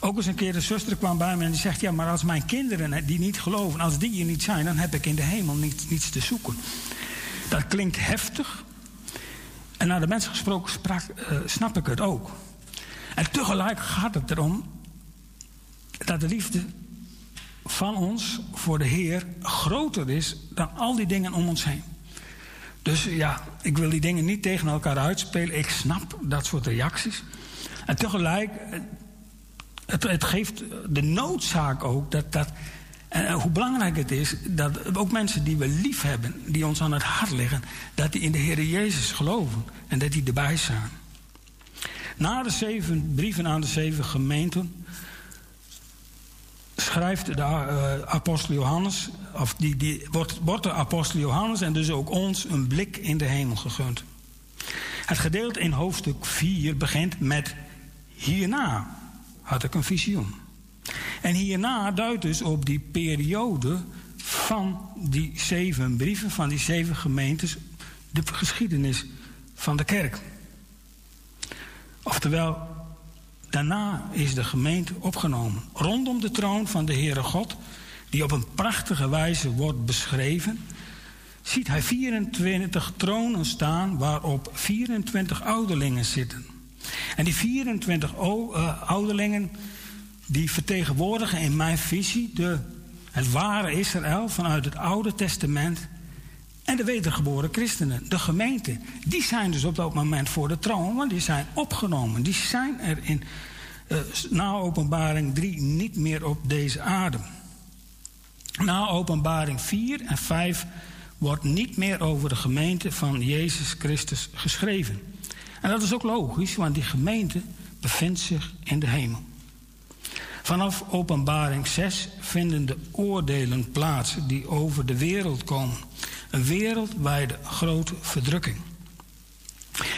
ook eens een keer een zuster kwam bij me en die zegt: Ja, maar als mijn kinderen die niet geloven, als die hier niet zijn, dan heb ik in de hemel niets, te zoeken. Dat klinkt heftig. En naar de mensen gesproken sprak, uh, snap ik het ook. En tegelijk gaat het erom dat de liefde van ons voor de Heer groter is dan al die dingen om ons heen. Dus ja, ik wil die dingen niet tegen elkaar uitspelen. Ik snap dat soort reacties. En tegelijk, het, geeft de noodzaak ook dat, dat en hoe belangrijk het is dat ook mensen die we lief hebben, die ons aan het hart liggen, dat die in de Heer Jezus geloven en dat die erbij staan. Na de zeven brieven aan de zeven gemeenten schrijft de uh, apostel Johannes, of die, die, wordt, wordt de apostel Johannes en dus ook ons een blik in de hemel gegund. Het gedeelte in hoofdstuk 4 begint met hierna had ik een visioen. En hierna duidt dus op die periode van die zeven brieven, van die zeven gemeentes, de geschiedenis van de kerk. Oftewel, daarna is de gemeente opgenomen. Rondom de troon van de Heere God, die op een prachtige wijze wordt beschreven, ziet hij 24 tronen staan waarop 24 ouderlingen zitten. En die 24 uh, ouderlingen, die vertegenwoordigen in mijn visie de, het ware Israël vanuit het Oude Testament. En de wedergeboren christenen, de gemeente, die zijn dus op dat moment voor de troon, want die zijn opgenomen. Die zijn er in uh, na openbaring 3 niet meer op deze aarde. Na openbaring 4 en 5 wordt niet meer over de gemeente van Jezus Christus geschreven. En dat is ook logisch, want die gemeente bevindt zich in de hemel. Vanaf openbaring 6 vinden de oordelen plaats die over de wereld komen. Een wereldwijde grote verdrukking.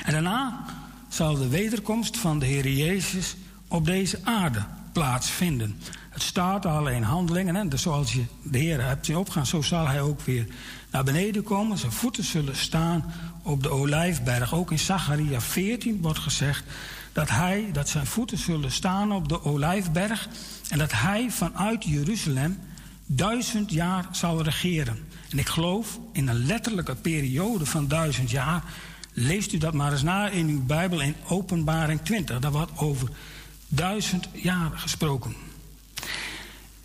En daarna zal de wederkomst van de Heer Jezus op deze aarde plaatsvinden. Het staat al in handelingen. Hè? Dus zoals je de Heer hebt zien opgaan, zo zal hij ook weer naar beneden komen. Zijn voeten zullen staan op de olijfberg. Ook in Zacharia 14 wordt gezegd dat, hij, dat zijn voeten zullen staan op de olijfberg. En dat hij vanuit Jeruzalem duizend jaar zal regeren. En ik geloof in een letterlijke periode van duizend jaar. Leest u dat maar eens na in uw Bijbel in Openbaring 20. Daar wordt over duizend jaar gesproken.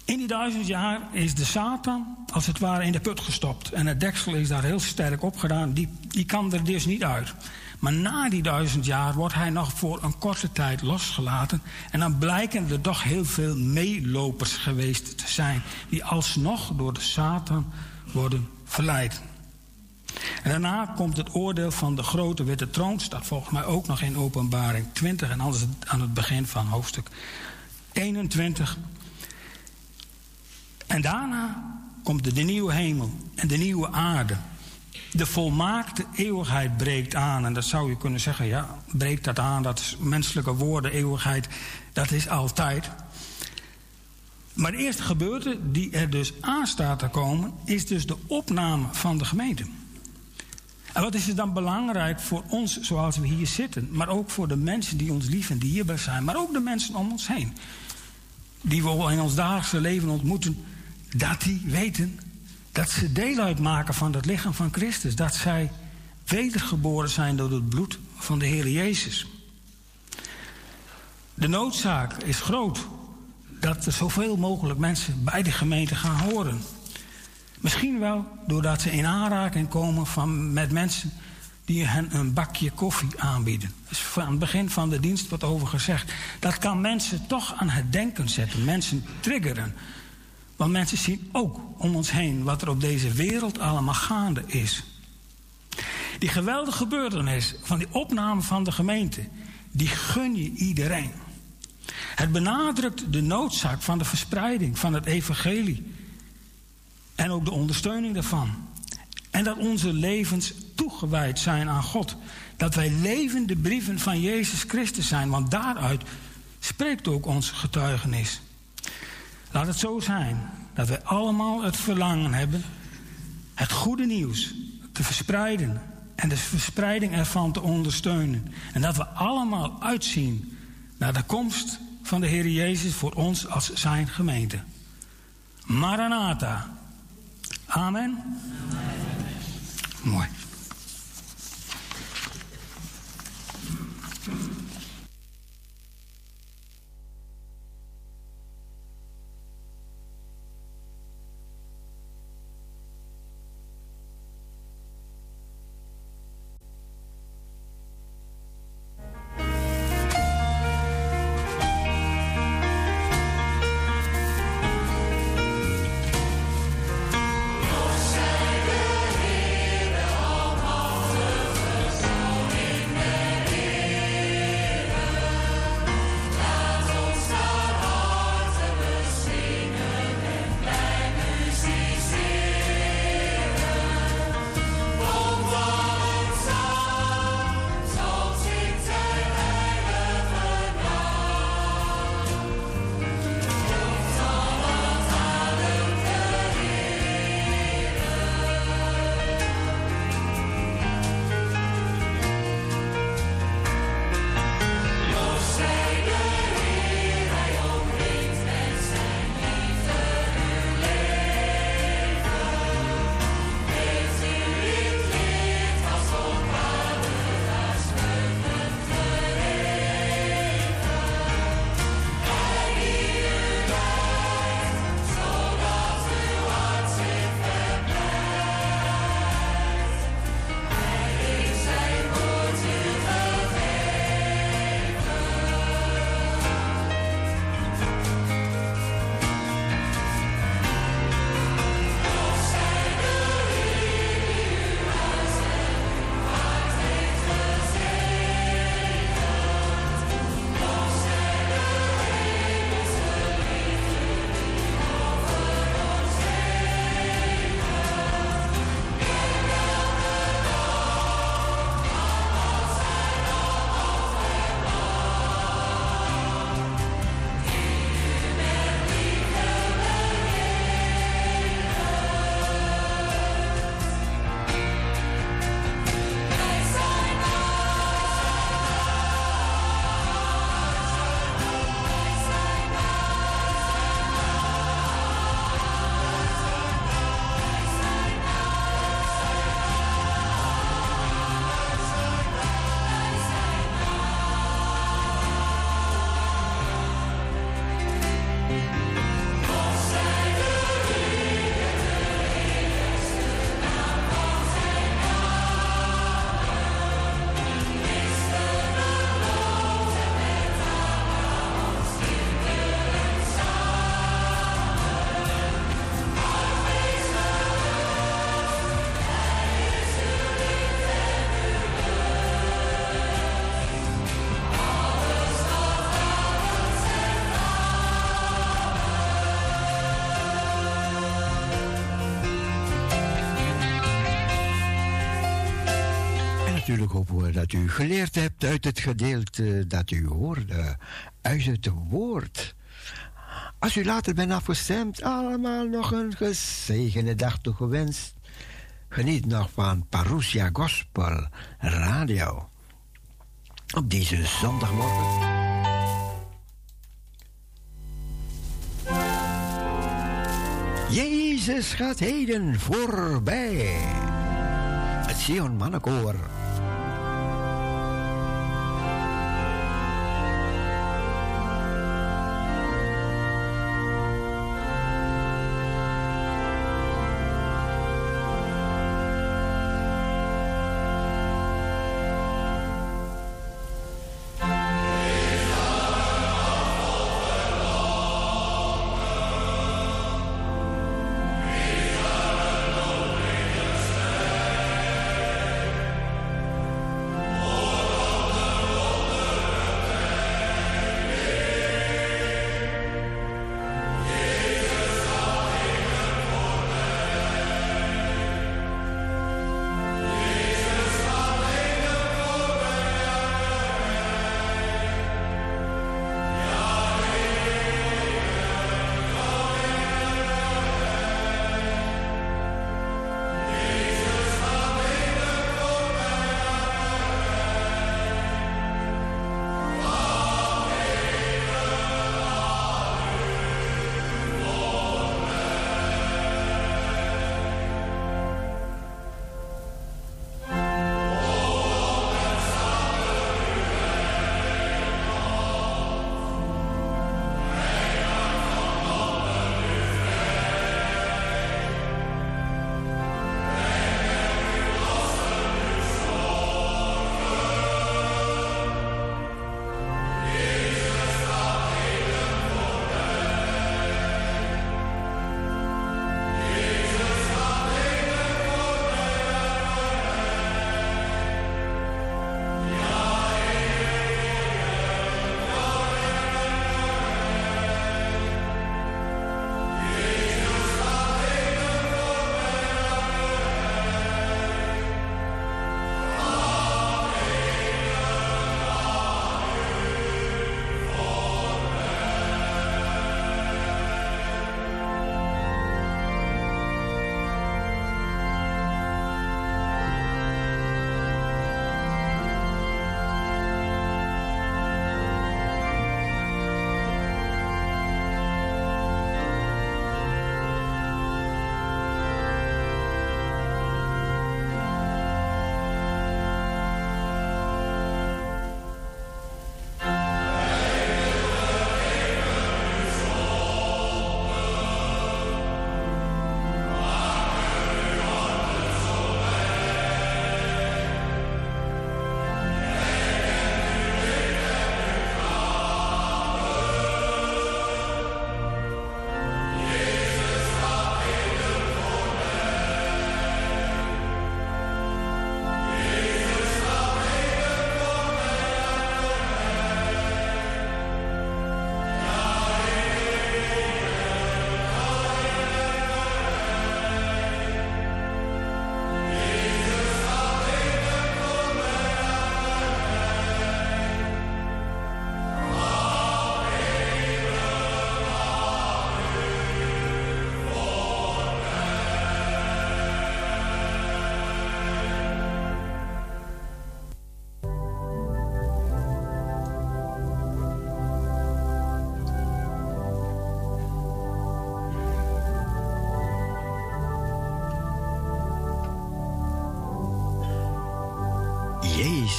In die duizend jaar is de Satan als het ware in de put gestopt. En het deksel is daar heel sterk op gedaan. Die, die kan er dus niet uit. Maar na die duizend jaar wordt hij nog voor een korte tijd losgelaten. En dan blijken er toch heel veel meelopers geweest te zijn. Die alsnog door de Satan worden verleid. En daarna komt het oordeel van de grote witte troon. Staat volgens mij ook nog in openbaring 20 en anders aan het begin van hoofdstuk 21. En daarna komt de, de nieuwe hemel en de nieuwe aarde. De volmaakte eeuwigheid breekt aan. En dat zou je kunnen zeggen, ja, breekt dat aan? Dat is menselijke woorden, eeuwigheid, dat is altijd. Maar de eerste gebeurte die er dus aan staat te komen, is dus de opname van de gemeente. En wat is er dan belangrijk voor ons zoals we hier zitten, maar ook voor de mensen die ons lief en die hierbij zijn, maar ook de mensen om ons heen, die we in ons dagelijkse leven ontmoeten, dat die weten dat ze deel uitmaken van het lichaam van Christus, dat zij wedergeboren zijn door het bloed van de Heer Jezus. De noodzaak is groot dat er zoveel mogelijk mensen bij de gemeente gaan horen. Misschien wel doordat ze in aanraking komen van, met mensen die hen een bakje koffie aanbieden. Dus van het begin van de dienst wordt over gezegd. Dat kan mensen toch aan het denken zetten, mensen triggeren. Want mensen zien ook om ons heen wat er op deze wereld allemaal gaande is. Die geweldige gebeurtenis van die opname van de gemeente, die gun je iedereen. Het benadrukt de noodzaak van de verspreiding van het evangelie. En ook de ondersteuning daarvan. En dat onze levens toegewijd zijn aan God. Dat wij levende brieven van Jezus Christus zijn. Want daaruit spreekt ook ons getuigenis. Laat het zo zijn dat wij allemaal het verlangen hebben het goede nieuws te verspreiden en de verspreiding ervan te ondersteunen. En dat we allemaal uitzien naar de komst van de Heer Jezus voor ons als zijn gemeente. Maranatha. Amen. Amen. Mooi. Dat u geleerd hebt uit het gedeelte dat u hoorde, uit het woord. Als u later bent afgestemd, allemaal nog een gezegende dag toegewenst. Geniet nog van Parousia Gospel Radio. Op deze zondagmorgen. Jezus gaat heden voorbij. Het Sion Mannenkoor.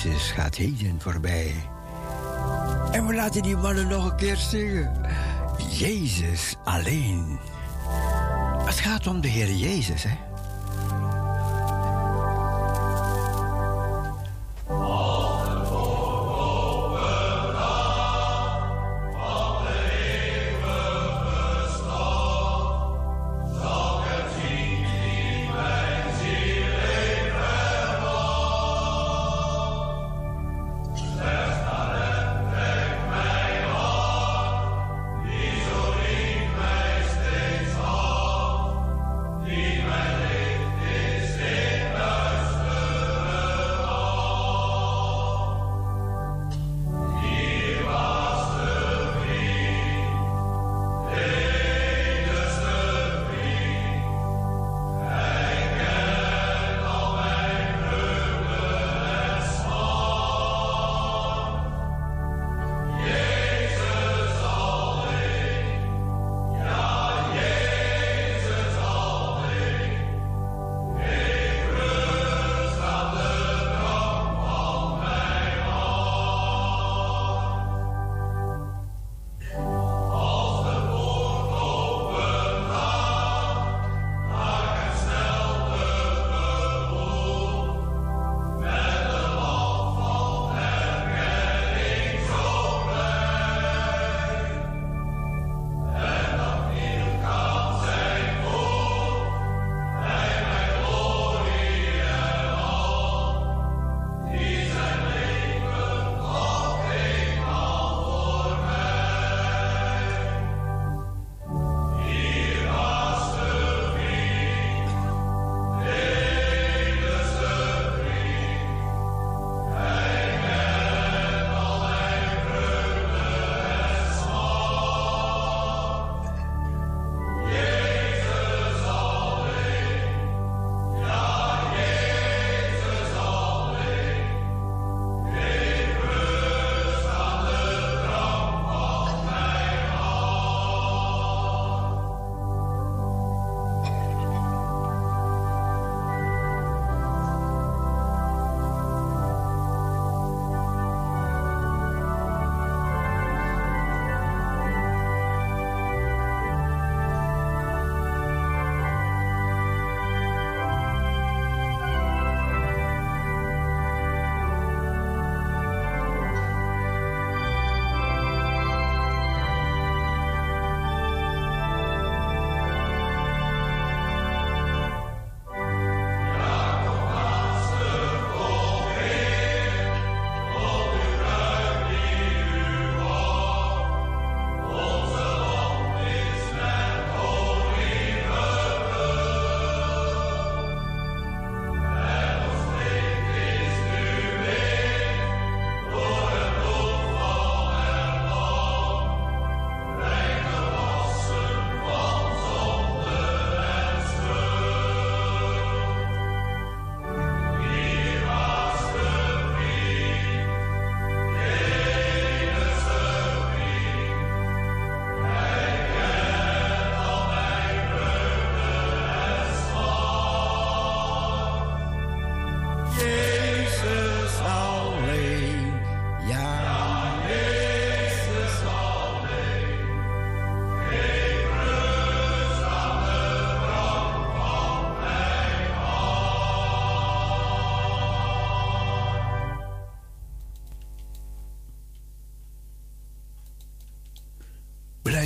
Jezus gaat heden voorbij. En we laten die mannen nog een keer zingen. Jezus alleen. Het gaat om de Heer Jezus, hè?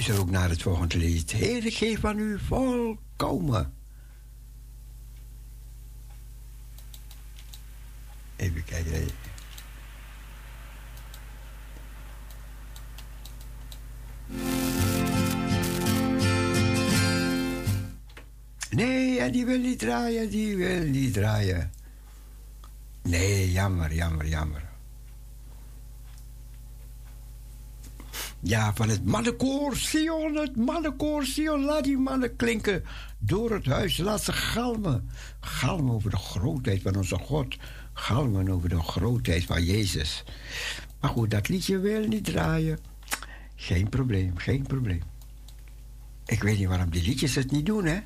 Luisteren ook naar het volgende lied. Heer, geef aan u volkomen. Even kijken. Nee, ja, die wil niet draaien, die wil niet draaien. Nee, jammer, jammer, jammer. Ja, van het mannenkoor Sion, het mannenkoor Sion. Laat die mannen klinken door het huis. Laat ze galmen. Galmen over de grootheid van onze God. Galmen over de grootheid van Jezus. Maar goed, dat liedje wil niet draaien. Geen probleem, geen probleem. Ik weet niet waarom die liedjes het niet doen, hè?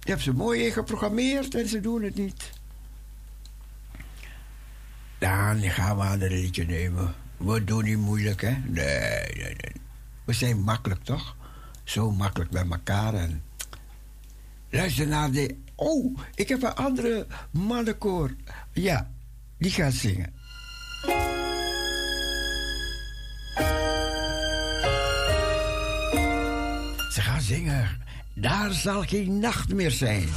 Je hebt ze mooi in geprogrammeerd en ze doen het niet. Dan gaan we een liedje nemen. We doen niet moeilijk, hè? Nee, nee, nee. We zijn makkelijk, toch? Zo makkelijk bij elkaar. En... Luister naar de... Oh, ik heb een andere mannenkoor. Ja, die gaat zingen. Ze gaan zingen. Daar zal geen nacht meer zijn.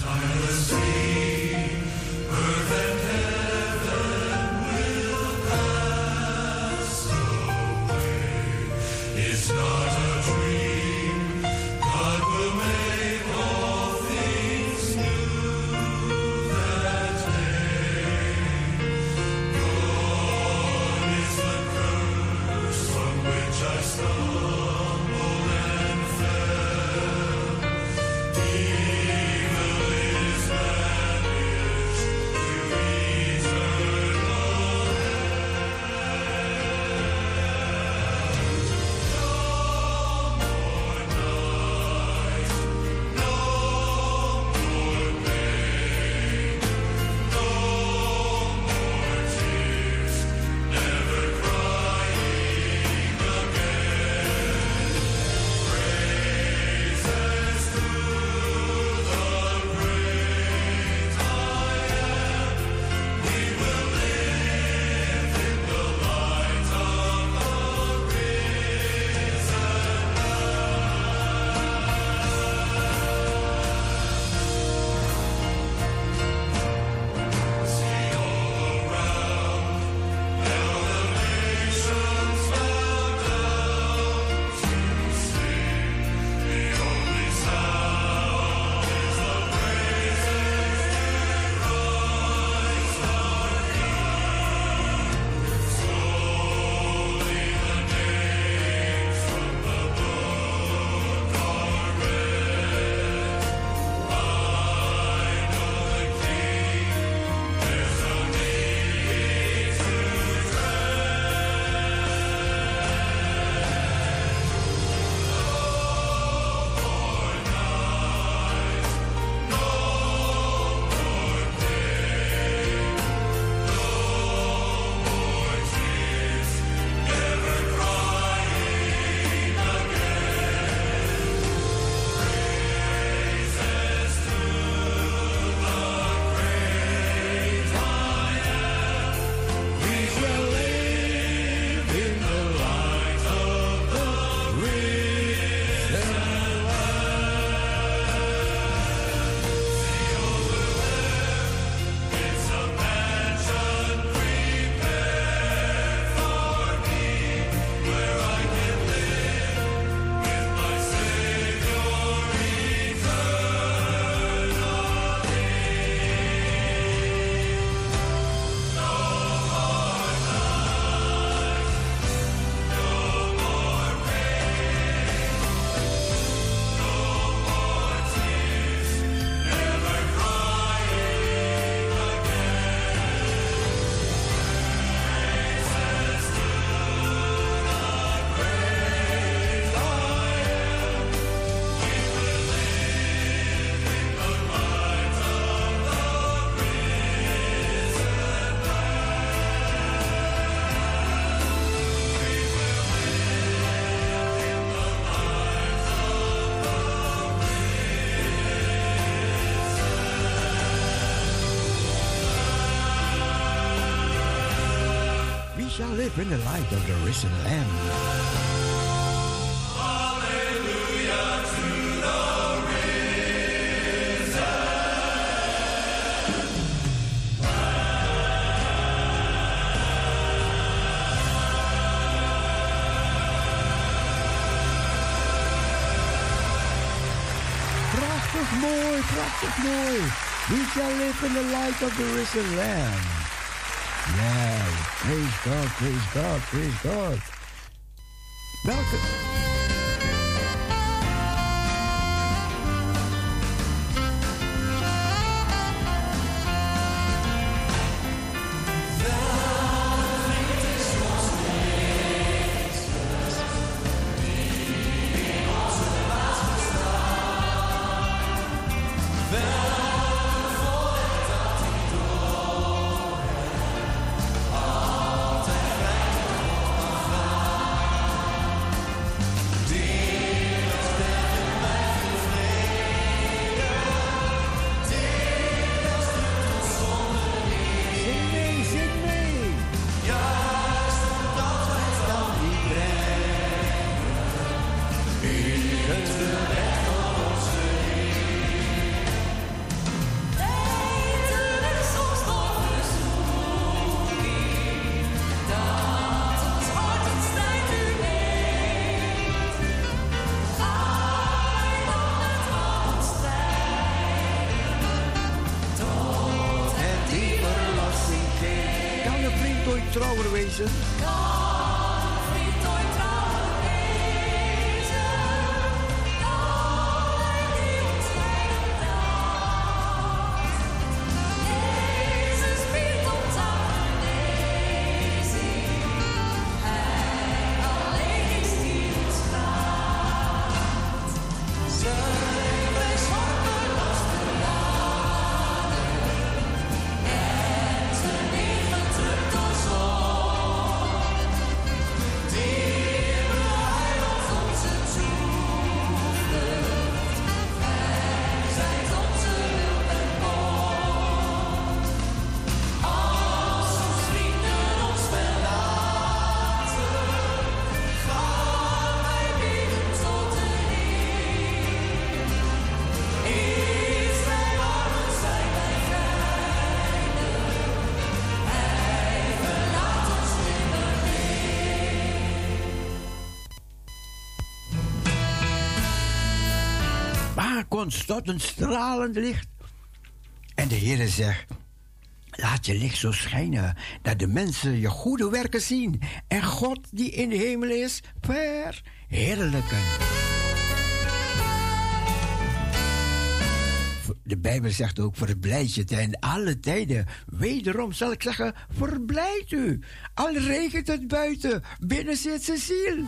Krishna. shall live in the light of the risen Lamb. prachtig mooi, prachtig mooi. We shall live in the light of the risen Lamb. Yeah praise God, praise God, praise God. Welke... komt een stralend licht. En de Heere zegt: Laat je licht zo schijnen dat de mensen je goede werken zien en God die in de hemel is verheerlijken. De Bijbel zegt ook: verblijd je ten alle tijden. Wederom zal ik zeggen: verblijd u. Al regent het buiten, binnen zit zijn ziel.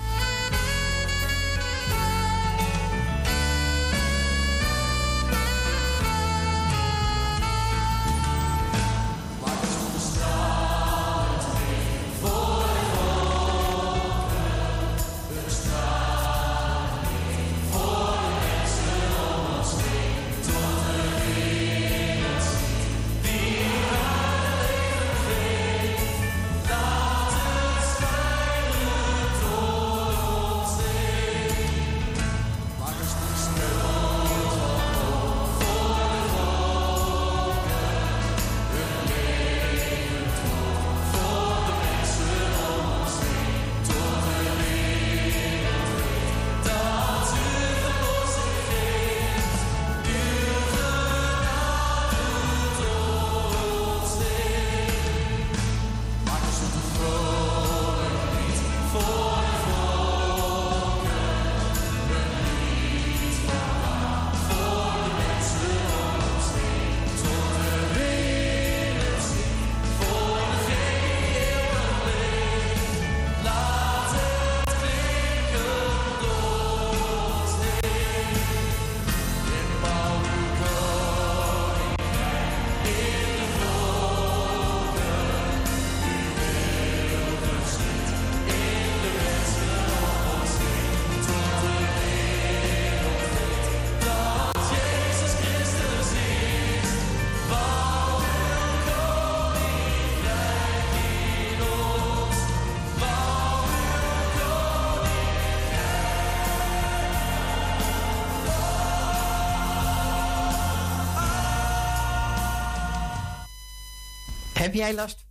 Jij last?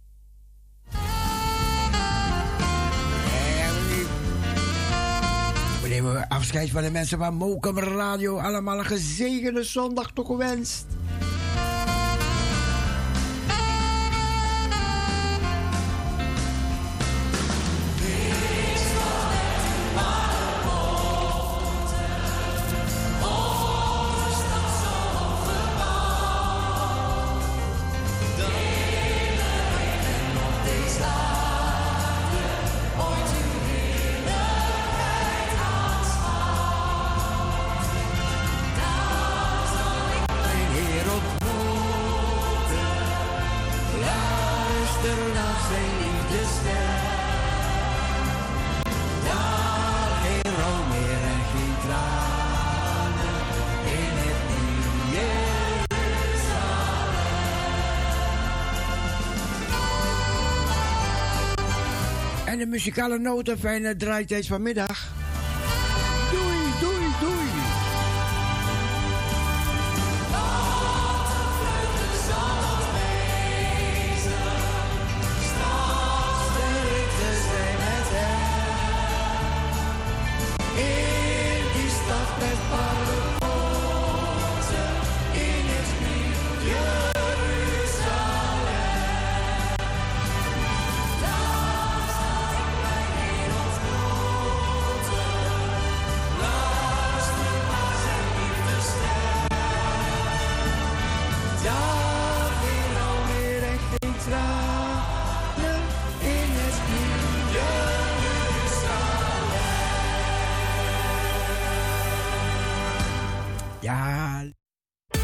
Meneer nemen we afscheid van de mensen van Mokum Radio. Allemaal een gezegende zondag toegewenst. Muzikale noten, fijne draaitijd vanmiddag.